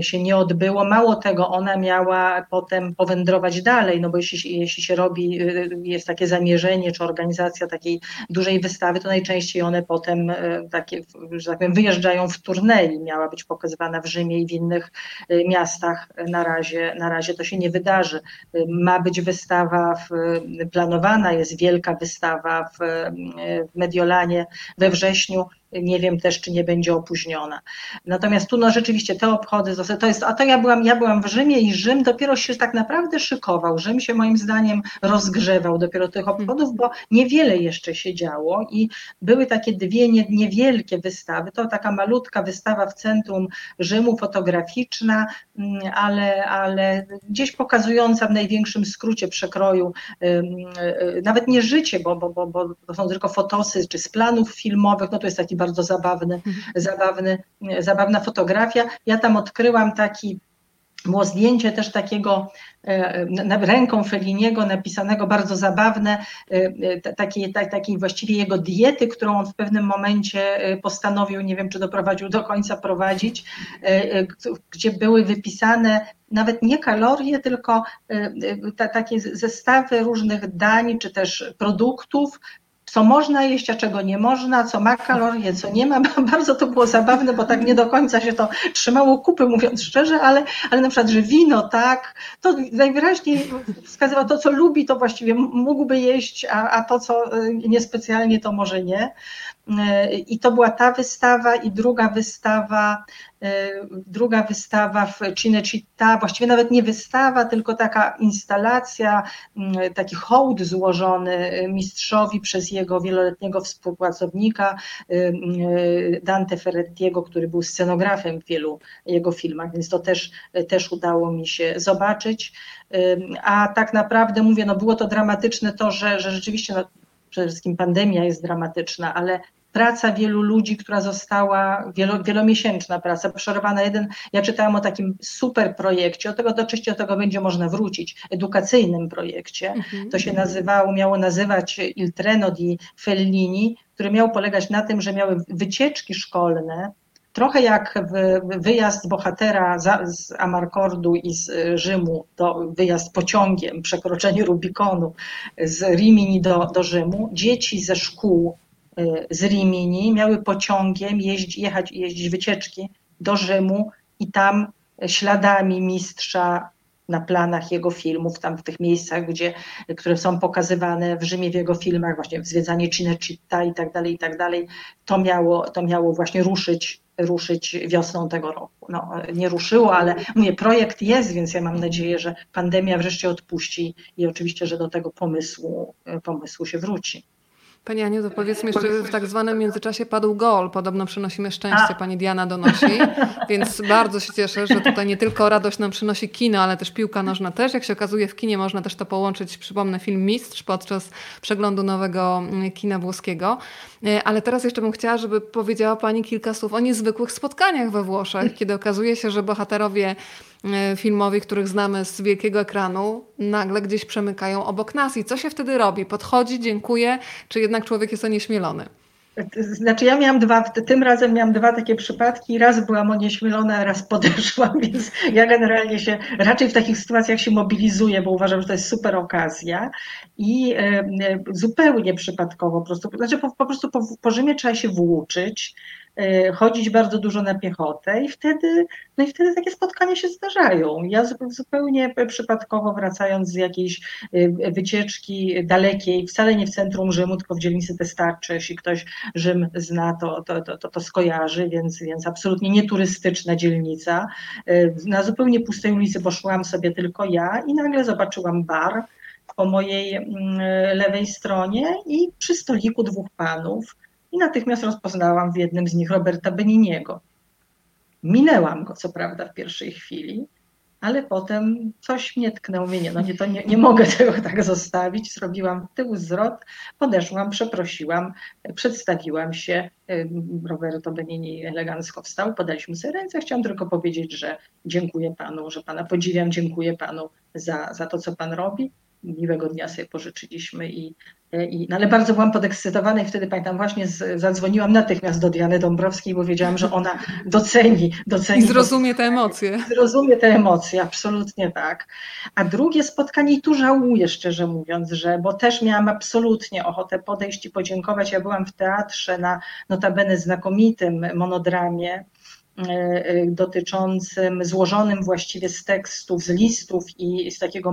się nie odbyło. Mało tego, ona miała potem powędrować dalej, no bo jeśli, jeśli się robi, y, jest takie zamierzenie czy organizacja takiej dużej wystawy, to najczęściej one potem y, takie, że tak powiem, wyjeżdżają w turnei. Miała być pokazywana w Rzymie i w innych y, miastach. Na razie, na razie to się nie wydarzy. Ma być wystawa, w, planowana jest wielka wystawa w, w Mediolanie we wrześniu nie wiem też, czy nie będzie opóźniona. Natomiast tu no rzeczywiście te obchody, to jest, a to ja byłam, ja byłam w Rzymie i Rzym dopiero się tak naprawdę szykował. Rzym się moim zdaniem rozgrzewał dopiero tych obchodów, bo niewiele jeszcze się działo i były takie dwie nie, niewielkie wystawy. To taka malutka wystawa w centrum Rzymu, fotograficzna, mm, ale, ale gdzieś pokazująca w największym skrócie przekroju y, nawet nie życie, bo, bo, bo, bo to są tylko fotosy czy z planów filmowych, no to jest taki bardzo zabawny, mhm. zabawny, zabawna fotografia. Ja tam odkryłam taki było zdjęcie też takiego e, ręką Feliniego napisanego, bardzo zabawne, e, takiej, takiej właściwie jego diety, którą on w pewnym momencie e, postanowił, nie wiem czy doprowadził do końca prowadzić, gdzie były wypisane nawet nie kalorie, tylko takie zestawy różnych dań czy też produktów, co można jeść, a czego nie można, co ma kalorie, co nie ma. <laughs> Bardzo to było zabawne, bo tak nie do końca się to trzymało kupy, mówiąc szczerze, ale, ale na przykład, że wino, tak, to najwyraźniej wskazywał to, co lubi, to właściwie mógłby jeść, a, a to, co y, niespecjalnie, to może nie. Y, I to była ta wystawa i druga wystawa, druga wystawa w Cinecittà, właściwie nawet nie wystawa, tylko taka instalacja, y, taki hołd złożony mistrzowi przez jego wieloletniego współpracownika Dante Ferrettiego, który był scenografem w wielu jego filmach, więc to też, też udało mi się zobaczyć. A tak naprawdę mówię, no było to dramatyczne to, że, że rzeczywiście no, przede wszystkim pandemia jest dramatyczna, ale praca wielu ludzi, która została, wielo, wielomiesięczna praca, przerwana jeden, ja czytałam o takim super projekcie, o tego do oczywiście do tego będzie można wrócić, edukacyjnym projekcie, mhm. to się nazywało, miało nazywać Il Treno di Fellini, który miał polegać na tym, że miały wycieczki szkolne, trochę jak wyjazd bohatera z Amarkordu i z Rzymu, do, wyjazd pociągiem, przekroczenie Rubikonu z Rimini do, do Rzymu. Dzieci ze szkół z Rimini miały pociągiem jeździ, jechać, jeździć wycieczki do Rzymu i tam śladami mistrza na planach jego filmów, tam w tych miejscach, gdzie, które są pokazywane w Rzymie w jego filmach, właśnie zwiedzanie Cinecittà i tak dalej, i tak dalej, to miało, to miało właśnie ruszyć, ruszyć wiosną tego roku. No, nie ruszyło, ale mówię, projekt jest, więc ja mam nadzieję, że pandemia wreszcie odpuści i oczywiście, że do tego pomysłu, pomysłu się wróci. Pani Aniu, to powiedzmy jeszcze, w tak zwanym międzyczasie padł gol. Podobno przynosimy szczęście, A. pani Diana donosi. <laughs> Więc bardzo się cieszę, że tutaj nie tylko radość nam przynosi kino, ale też piłka nożna też. Jak się okazuje, w kinie można też to połączyć, przypomnę, film Mistrz podczas przeglądu nowego mm, kina włoskiego. E, ale teraz jeszcze bym chciała, żeby powiedziała pani kilka słów o niezwykłych spotkaniach we Włoszech, kiedy okazuje się, że bohaterowie filmowi, których znamy z wielkiego ekranu, nagle gdzieś przemykają obok nas. I co się wtedy robi? Podchodzi, dziękuję, czy jednak człowiek jest onieśmielony? Znaczy ja miałam dwa, tym razem miałam dwa takie przypadki, raz byłam onieśmielona, raz podeszłam, <laughs> więc ja generalnie się raczej w takich sytuacjach się mobilizuję, bo uważam, że to jest super okazja i e, zupełnie przypadkowo po prostu, znaczy po, po prostu po, po Rzymie trzeba się włóczyć, E, chodzić bardzo dużo na piechotę i wtedy, no i wtedy takie spotkania się zdarzają. Ja zupełnie przypadkowo wracając z jakiejś e, wycieczki dalekiej, wcale nie w centrum Rzymu, tylko w dzielnicy Testarczy, jeśli ktoś Rzym zna, to, to, to, to skojarzy, więc, więc absolutnie nieturystyczna dzielnica. E, na zupełnie pustej ulicy poszłam sobie tylko ja i nagle zobaczyłam bar, po mojej mm, lewej stronie i przy stoliku dwóch panów i natychmiast rozpoznałam w jednym z nich Roberta Beniniego. Minęłam go, co prawda, w pierwszej chwili, ale potem coś mnie tknęło, mnie nie, no nie, to nie, nie mogę tego tak zostawić, zrobiłam tył zwrot, podeszłam, przeprosiłam, przedstawiłam się, Roberto Benini elegancko wstał, podaliśmy sobie ręce, chciałam tylko powiedzieć, że dziękuję panu, że pana podziwiam, dziękuję panu za, za to, co pan robi, miłego dnia sobie pożyczyliśmy i, i no ale bardzo byłam podekscytowana i wtedy pamiętam właśnie z, zadzwoniłam natychmiast do Diany Dąbrowskiej, bo wiedziałam, że ona doceni, doceni. I zrozumie te emocje. Zrozumie te emocje, absolutnie tak. A drugie spotkanie i tu żałuję szczerze mówiąc, że, bo też miałam absolutnie ochotę podejść i podziękować. Ja byłam w teatrze na notabene znakomitym monodramie dotyczącym, złożonym właściwie z tekstów, z listów i z takiego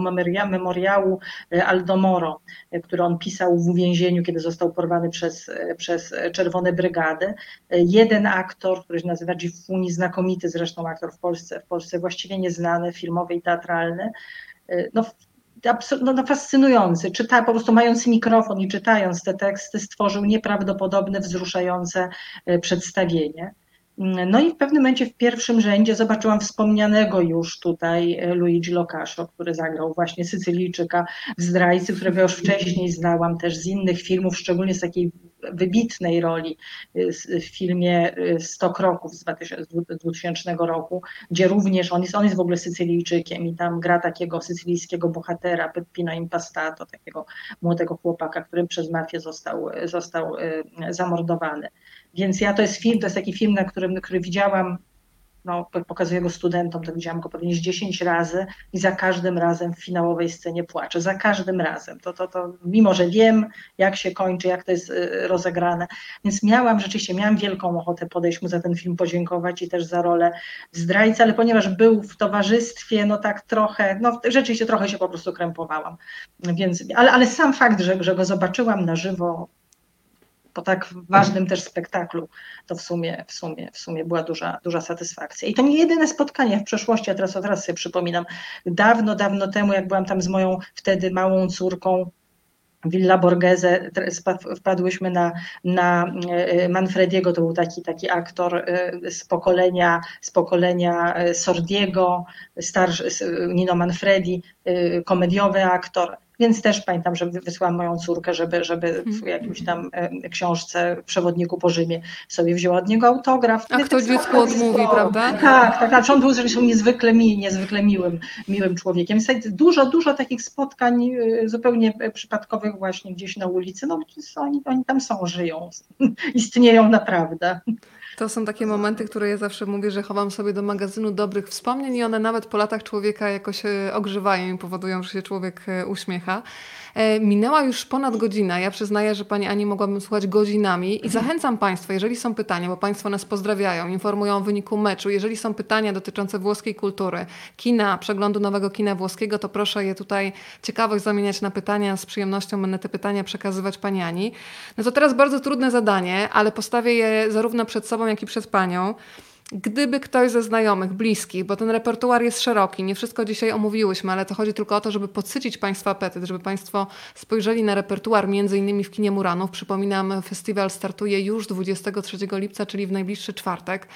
memoriału e, Aldomoro, który on pisał w uwięzieniu, kiedy został porwany przez, przez Czerwone Brygady. Jeden aktor, który się nazywa Gifuni, znakomity zresztą aktor w Polsce, w Polsce właściwie nieznany, filmowy i teatralny, no, no, no fascynujący. Czyta, po prostu mając mikrofon i czytając te teksty, stworzył nieprawdopodobne, wzruszające przedstawienie. No i w pewnym momencie w pierwszym rzędzie zobaczyłam wspomnianego już tutaj e, Luigi Locascio, który zagrał właśnie Sycylijczyka w Zdrajcy, którego już wcześniej znałam też z innych filmów, szczególnie z takiej wybitnej roli e, w filmie 100 e, kroków z 2000 roku, gdzie również on jest, on jest w ogóle Sycylijczykiem i tam gra takiego sycylijskiego bohatera, Peppino Impastato, takiego młodego chłopaka, który przez mafię został, został zamordowany. Więc ja to jest film, to jest taki film, na którym, który widziałam, no, pokazuję go studentom, to widziałam go pewnie 10 razy i za każdym razem w finałowej scenie płaczę. Za każdym razem. To, to, to, mimo, że wiem, jak się kończy, jak to jest y, rozegrane. Więc miałam rzeczywiście, miałam wielką ochotę podejść mu za ten film, podziękować i też za rolę zdrajcy, ale ponieważ był w towarzystwie, no tak trochę, no rzeczywiście trochę się po prostu krępowałam. Więc, ale, ale sam fakt, że, że go zobaczyłam na żywo, po tak ważnym też spektaklu, to w sumie, w sumie, w sumie była duża, duża satysfakcja. I to nie jedyne spotkanie w przeszłości, a teraz od razu sobie przypominam, dawno, dawno temu, jak byłam tam z moją wtedy małą córką, Villa Borghese, wpadłyśmy na, na e, Manfrediego, to był taki, taki aktor e, z pokolenia, z pokolenia e, Sordiego, starszy, Nino Manfredi, komediowy aktor więc też pamiętam, że wysłałam moją córkę, żeby, żeby w mhm. jakimś tam e, książce, przewodniku po Rzymie sobie wzięła od niego autograf. A kto dziecku odmówi, prawda? Tak, tak, znaczy on był zresztą niezwykle mi, niezwykle miłym, miłym człowiekiem. Dużo, dużo takich spotkań e, zupełnie e, przypadkowych właśnie gdzieś na ulicy, no oni, oni tam są, żyją, <laughs> istnieją naprawdę. To są takie momenty, które ja zawsze mówię, że chowam sobie do magazynu dobrych wspomnień i one nawet po latach człowieka jakoś ogrzewają i powodują, że się człowiek uśmiecha. E, minęła już ponad godzina. Ja przyznaję, że Pani Ani mogłabym słuchać godzinami i zachęcam Państwa, jeżeli są pytania, bo Państwo nas pozdrawiają, informują o wyniku meczu, jeżeli są pytania dotyczące włoskiej kultury, kina, przeglądu nowego kina włoskiego, to proszę je tutaj ciekawość zamieniać na pytania. Z przyjemnością będę te pytania przekazywać Pani Ani. No to teraz bardzo trudne zadanie, ale postawię je zarówno przed sobą, jak i przed Panią. Gdyby ktoś ze znajomych, bliskich, bo ten repertuar jest szeroki, nie wszystko dzisiaj omówiłyśmy, ale to chodzi tylko o to, żeby podsycić Państwa apetyt, żeby Państwo spojrzeli na repertuar między innymi w kinie Muranów. Przypominam, festiwal startuje już 23 lipca, czyli w najbliższy czwartek.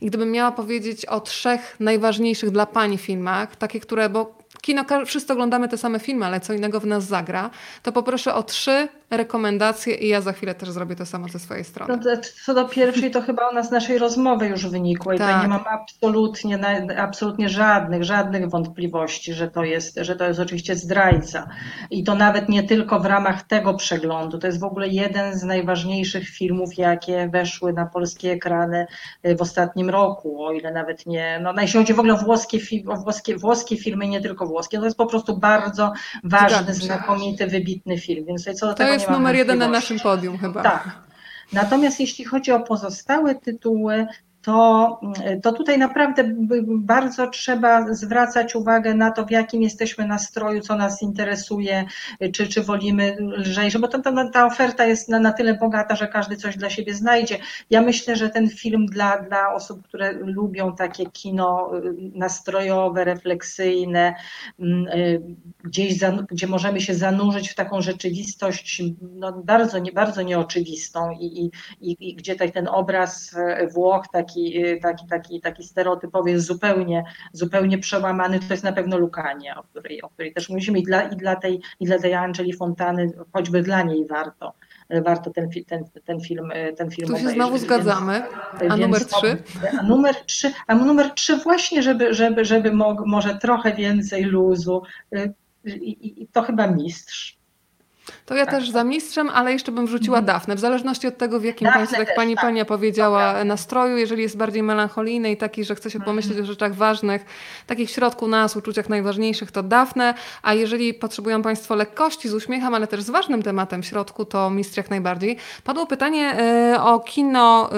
I gdybym miała powiedzieć o trzech najważniejszych dla Pani filmach, takie, które, bo kino, wszyscy oglądamy te same filmy, ale co innego w nas zagra, to poproszę o trzy rekomendacje i ja za chwilę też zrobię to samo ze swojej strony. No co do pierwszej, to chyba ona z naszej rozmowy już wynikła i tak. nie mam absolutnie, absolutnie żadnych, żadnych wątpliwości, że to, jest, że to jest oczywiście zdrajca. I to nawet nie tylko w ramach tego przeglądu. To jest w ogóle jeden z najważniejszych filmów, jakie weszły na polskie ekrany y, w ostatnim roku, o ile nawet nie, no jeśli chodzi w ogóle o włoskie, o włoskie, włoskie filmy, nie tylko włoskie, to jest po prostu bardzo ważny, znakomity, wybitny film. Więc co do to tego jest numer jeden na naszym podium chyba. Tak. Natomiast jeśli chodzi o pozostałe tytuły, to, to tutaj naprawdę bardzo trzeba zwracać uwagę na to, w jakim jesteśmy nastroju, co nas interesuje, czy, czy wolimy lżejsze, bo to, to, ta oferta jest na, na tyle bogata, że każdy coś dla siebie znajdzie. Ja myślę, że ten film dla, dla osób, które lubią takie kino y, nastrojowe, refleksyjne, mm, y, gdzieś, gdzie możemy się zanurzyć w taką rzeczywistość no, bardzo, nie, bardzo nieoczywistą i, i, i, gdzie ten obraz Włoch taki taki, taki, taki, taki stereotypowy jest zupełnie, zupełnie przełamany, to jest na pewno Lukania, o której, o której też mówimy i dla, i dla tej, i dla tej Angeli Fontany, choćby dla niej warto warto ten, ten, ten film ten film Tu się obejrzeć. znowu zgadzamy. A numer trzy? A numer trzy, a numer trzy właśnie, żeby, żeby, żeby może trochę więcej luzu. I, i to chyba mistrz. To ja tak. też za mistrzem, ale jeszcze bym wrzuciła mhm. Dafnę, w zależności od tego, w jakim Dafne państwie, jak pani tak. Pania powiedziała, Dobra. nastroju, jeżeli jest bardziej melancholijny i taki, że chce się pomyśleć mhm. o rzeczach ważnych, takich w środku nas, uczuciach najważniejszych, to Dafnę, a jeżeli potrzebują Państwo lekkości z uśmiechem, ale też z ważnym tematem w środku, to mistrz jak najbardziej. Padło pytanie y, o kino y,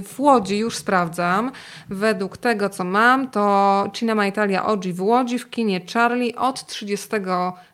w Łodzi, już sprawdzam. Według tego, co mam, to Cinema Italia Oggi w Łodzi w kinie Charlie od 30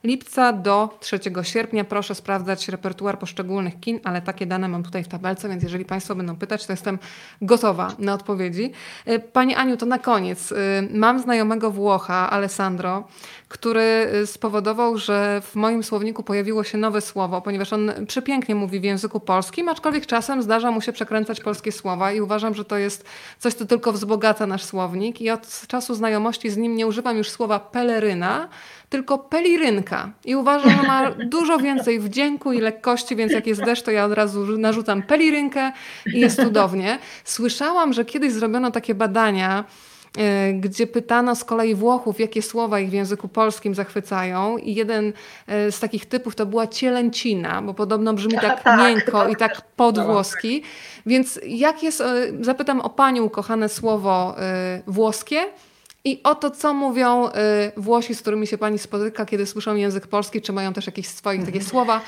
lipca do 3 sierpnia. Proszę sprawdzać repertuar poszczególnych kin, ale takie dane mam tutaj w tabelce, więc jeżeli Państwo będą pytać, to jestem gotowa na odpowiedzi. E, Pani Aniu, to na koniec. E, mam znajomego Włocha, Alessandro, który e, spowodował, że w moim słowniku pojawiło się nowe słowo, ponieważ on przepięknie mówi w języku polskim, aczkolwiek czasem zdarza mu się przekręcać polskie słowa i uważam, że to jest coś, co tylko wzbogaca nasz słownik i od czasu znajomości z nim nie używam już słowa peleryna, tylko pelirynka. I uważam, że ma dużo więcej wdzięku i lekkości, więc jak jest deszcz, to ja od razu narzucam pelirynkę i jest cudownie. Słyszałam, że kiedyś zrobiono takie badania, e, gdzie pytano z kolei Włochów, jakie słowa ich w języku polskim zachwycają. I jeden e, z takich typów to była cielęcina, bo podobno brzmi tak, <laughs> tak miękko i tak podwłoski. Więc jak jest, e, zapytam o Panią kochane słowo włoskie, i o to, co mówią y, Włosi, z którymi się pani spotyka, kiedy słyszą język polski, czy mają też jakieś swoje takie słowa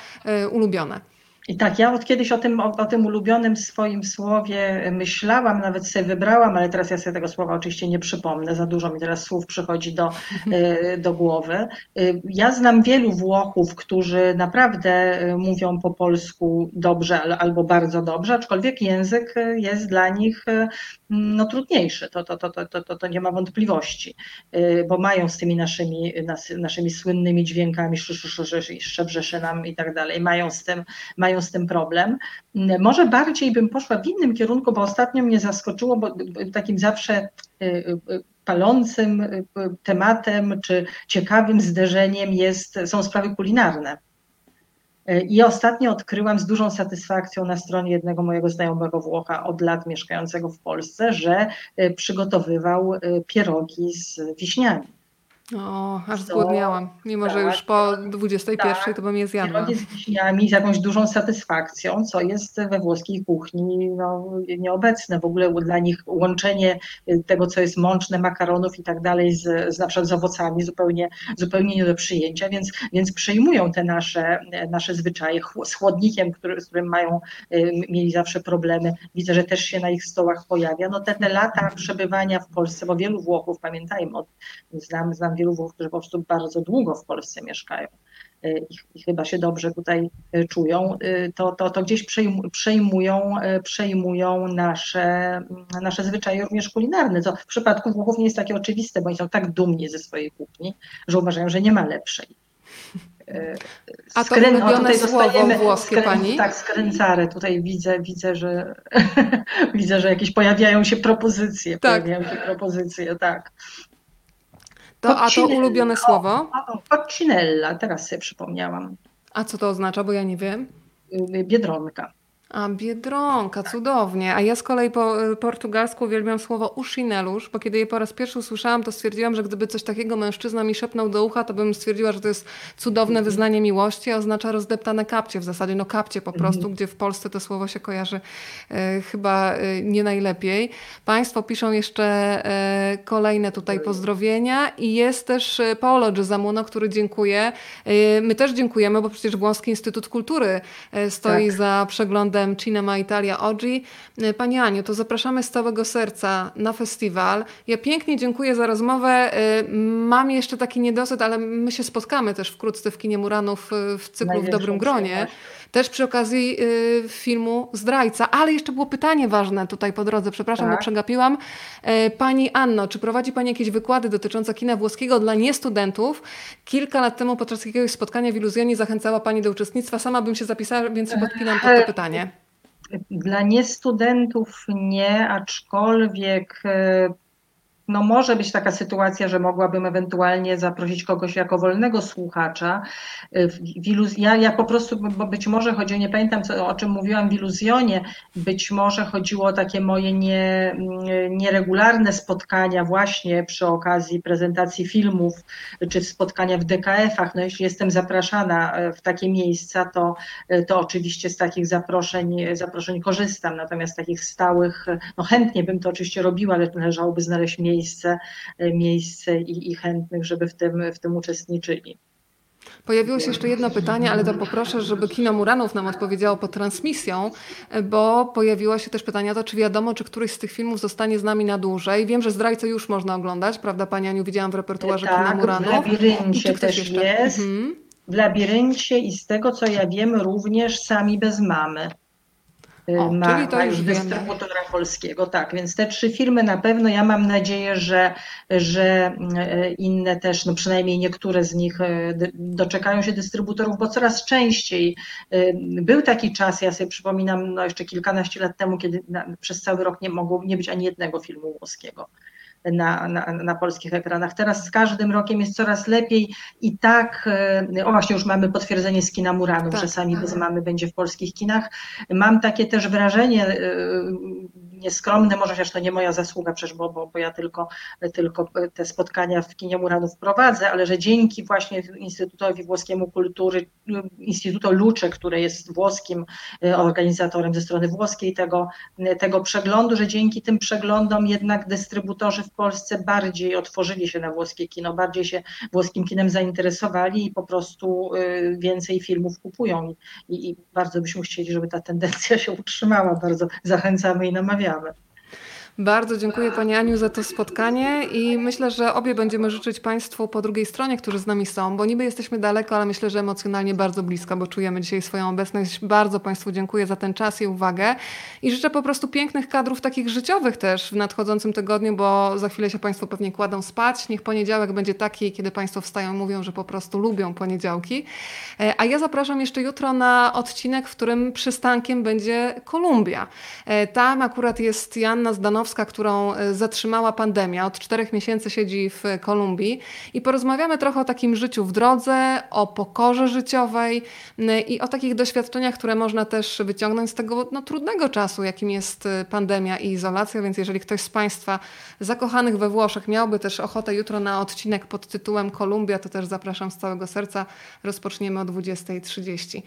y, ulubione. I tak, ja od kiedyś o tym, o, o, tym ulubionym swoim słowie myślałam, nawet sobie wybrałam, ale teraz ja sobie tego słowa oczywiście nie przypomnę, za dużo mi teraz słów przychodzi do, e, do głowy. E, ja znam wielu Włochów, którzy naprawdę e, mówią po polsku dobrze albo bardzo dobrze, aczkolwiek język jest dla nich no, trudniejszy, to, to, to, to, to, to nie ma wątpliwości, bo mają z tymi naszymi, naszymi słynnymi dźwiękami, szczebrzeszynami i tak dalej, mają z tym, mają mają z tym problem. Może bardziej bym poszła w innym kierunku, bo ostatnio mnie zaskoczyło, bo takim zawsze y, y, palącym y, tematem czy ciekawym zderzeniem jest, są sprawy kulinarne. I ostatnio odkryłam z dużą satysfakcją na stronie jednego mojego znajomego Włocha od lat mieszkającego w Polsce, że przygotowywał pierogi z wiśniami. O, aż zgłodniałam. Mimo, tak, że już po 21 tak, to bym je zjadła. Z wiśniami z jakąś dużą satysfakcją, co jest we włoskiej kuchni no, nieobecne. W ogóle dla nich łączenie tego, co jest mączne, makaronów i tak dalej, z, z na przykład z owocami zupełnie, zupełnie nie do przyjęcia, więc, więc przejmują te nasze, nasze zwyczaje. Z chłodnikiem, który, z którym mają, y, mieli zawsze problemy, widzę, że też się na ich stołach pojawia. No te, te lata przebywania w Polsce, bo wielu Włochów, pamiętajmy, od, znam, znam wielu Włochów, którzy po prostu bardzo długo w Polsce mieszkają e, i, chyba się dobrze tutaj e, czują, e, to, to, to gdzieś przejmują, przejmują nasze, nasze zwyczaje również kulinarne, co w przypadku Włochów nie jest takie oczywiste, bo oni są tak dumni ze swojej kuchni, że uważają, że nie ma lepszej. A to ulubione o, słowo włoskie skrę... pani? Tak, skręcare. Tutaj widzę, widzę, że <laughs> widzę, że jakieś pojawiają się propozycje. Tak. Pojawiają się propozycje, tak. To, a to ulubione słowo? Coccinella, teraz sobie przypomniałam. A co to oznacza, bo ja nie wiem. Y, biedronka. A Biedronka, cudownie. A ja z kolei po y, portugalsku uwielbiam słowo uschinelusz, bo kiedy je po raz pierwszy usłyszałam, to stwierdziłam, że gdyby coś takiego mężczyzna mi szepnął do ucha, to bym stwierdziła, że to jest cudowne wyznanie miłości, a oznacza rozdeptane kapcie w zasadzie, no kapcie po prostu, mhm. gdzie w Polsce to słowo się kojarzy e, chyba e, nie najlepiej. Państwo piszą jeszcze e, kolejne tutaj pozdrowienia i jest też Paolo Gizamuno, który dziękuję. My też dziękujemy, bo przecież Włoski Instytut Kultury stoi tak. za przeglądem Cinema Italia Oggi. E, Pani Aniu, to zapraszamy z całego serca na festiwal. Ja pięknie dziękuję za rozmowę. E, mam jeszcze taki niedosyt, ale my się spotkamy też wkrótce w kinie Muranów e, w cyklu w Dobrym Gronie. Też przy okazji y, filmu Zdrajca. Ale jeszcze było pytanie ważne tutaj po drodze, przepraszam, tak. bo przegapiłam. E, pani Anno, czy prowadzi Pani jakieś wykłady dotyczące kina włoskiego dla niestudentów? Kilka lat temu podczas jakiegoś spotkania w Iluzjonii zachęcała Pani do uczestnictwa. Sama bym się zapisała, więc podpinam pod to pytanie. Dla niestudentów nie, aczkolwiek no może być taka sytuacja, że mogłabym ewentualnie zaprosić kogoś jako wolnego słuchacza. Ja, ja po prostu, bo być może chodzi, nie pamiętam co, o czym mówiłam w iluzjonie, być może chodziło o takie moje nie, nieregularne spotkania właśnie przy okazji prezentacji filmów, czy spotkania w DKF-ach. No jeśli jestem zapraszana w takie miejsca, to, to oczywiście z takich zaproszeń, zaproszeń korzystam, natomiast takich stałych, no chętnie bym to oczywiście robiła, ale należałoby znaleźć miejsce, miejsce, e, miejsce i, i chętnych, żeby w tym, w tym uczestniczyli. Pojawiło się jeszcze jedno pytanie, ale to poproszę, żeby Kino Muranów nam odpowiedziało pod transmisją, bo pojawiło się też pytanie o to, czy wiadomo, czy któryś z tych filmów zostanie z nami na dłużej. Wiem, że Zdrajcę już można oglądać, prawda Pani Aniu? Widziałam w repertuarze tak, Kina Muranów. w Labiryncie też jeszcze? jest. Mhm. W Labiryncie i z tego, co ja wiem, również Sami bez mamy. O, ma, czyli to ma już dystrybutora polskiego. Tak, więc te trzy firmy na pewno, ja mam nadzieję, że, że e, inne też, no przynajmniej niektóre z nich e, doczekają się dystrybutorów, bo coraz częściej był taki czas, ja sobie przypominam, no jeszcze kilkanaście lat temu, kiedy na, przez cały rok nie mogło nie być ani jednego filmu włoskiego na, na, na, polskich ekranach. Teraz z każdym rokiem jest coraz lepiej i tak, e, o właśnie już mamy potwierdzenie z kina Muranów, tak. że sami bez mamy będzie w polskich kinach. Mam takie też wrażenie, e, nieskromne, może chociaż to nie moja zasługa, przecież bo, bo, bo ja tylko, tylko te spotkania w kinie Muranów prowadzę, ale że dzięki właśnie Instytutowi Włoskiemu Kultury, Instytuto Lucze, które jest włoskim e, organizatorem ze strony włoskiej tego, tego przeglądu, że dzięki tym przeglądom jednak dystrybutorzy w Polsce bardziej otworzyli się na włoskie kino, bardziej się włoskim kinem zainteresowali i po prostu y, więcej filmów kupują. I, i bardzo byśmy chcieli, żeby ta tendencja się utrzymała. Bardzo zachęcamy i namawiamy. variável. Bardzo dziękuję Pani Aniu za to spotkanie i myślę, że obie będziemy życzyć Państwu po drugiej stronie, którzy z nami są, bo niby jesteśmy daleko, ale myślę, że emocjonalnie bardzo blisko, bo czujemy dzisiaj swoją obecność. Bardzo Państwu dziękuję za ten czas i uwagę i życzę po prostu pięknych kadrów takich życiowych też w nadchodzącym tygodniu, bo za chwilę się Państwo pewnie kładą spać. Niech poniedziałek będzie taki, kiedy Państwo wstają mówią, że po prostu lubią poniedziałki. E, a ja zapraszam jeszcze jutro na odcinek, w którym przystankiem będzie Kolumbia. E, tam akurat jest Janna Zdanowska, którą e, zatrzymała pandemia. Od czterech miesięcy siedzi w Kolumbii i porozmawiamy trochę o takim życiu w drodze, o pokorze życiowej i o takich doświadczeniach, które można też wyciągnąć z tego no, trudnego czasu, jakim jest e, pandemia i izolacja. Więc jeżeli ktoś z Państwa zakochanych we Włoszech miałby też ochotę jutro na odcinek pod tytułem Kolumbia, to też zapraszam z całego serca. Rozpoczniemy o 20.30.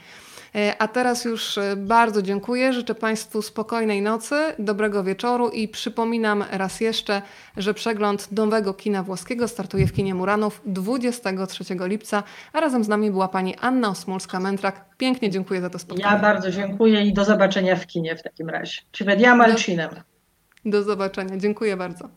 E, a teraz już e, bardzo dziękuję. Życzę Państwu spokojnej nocy, dobrego wieczoru i przypominam raz jeszcze, że przegląd nowego kina włoskiego startuje w kinie Muranów 23 lipca, a razem z nami była pani Anna Osmulska-Mentrak. Pięknie dziękuję za to spotkanie. Ja bardzo dziękuję i do zobaczenia w kinie w takim razie. Ci vediamo al cinema. Do zobaczenia. Dziękuję bardzo.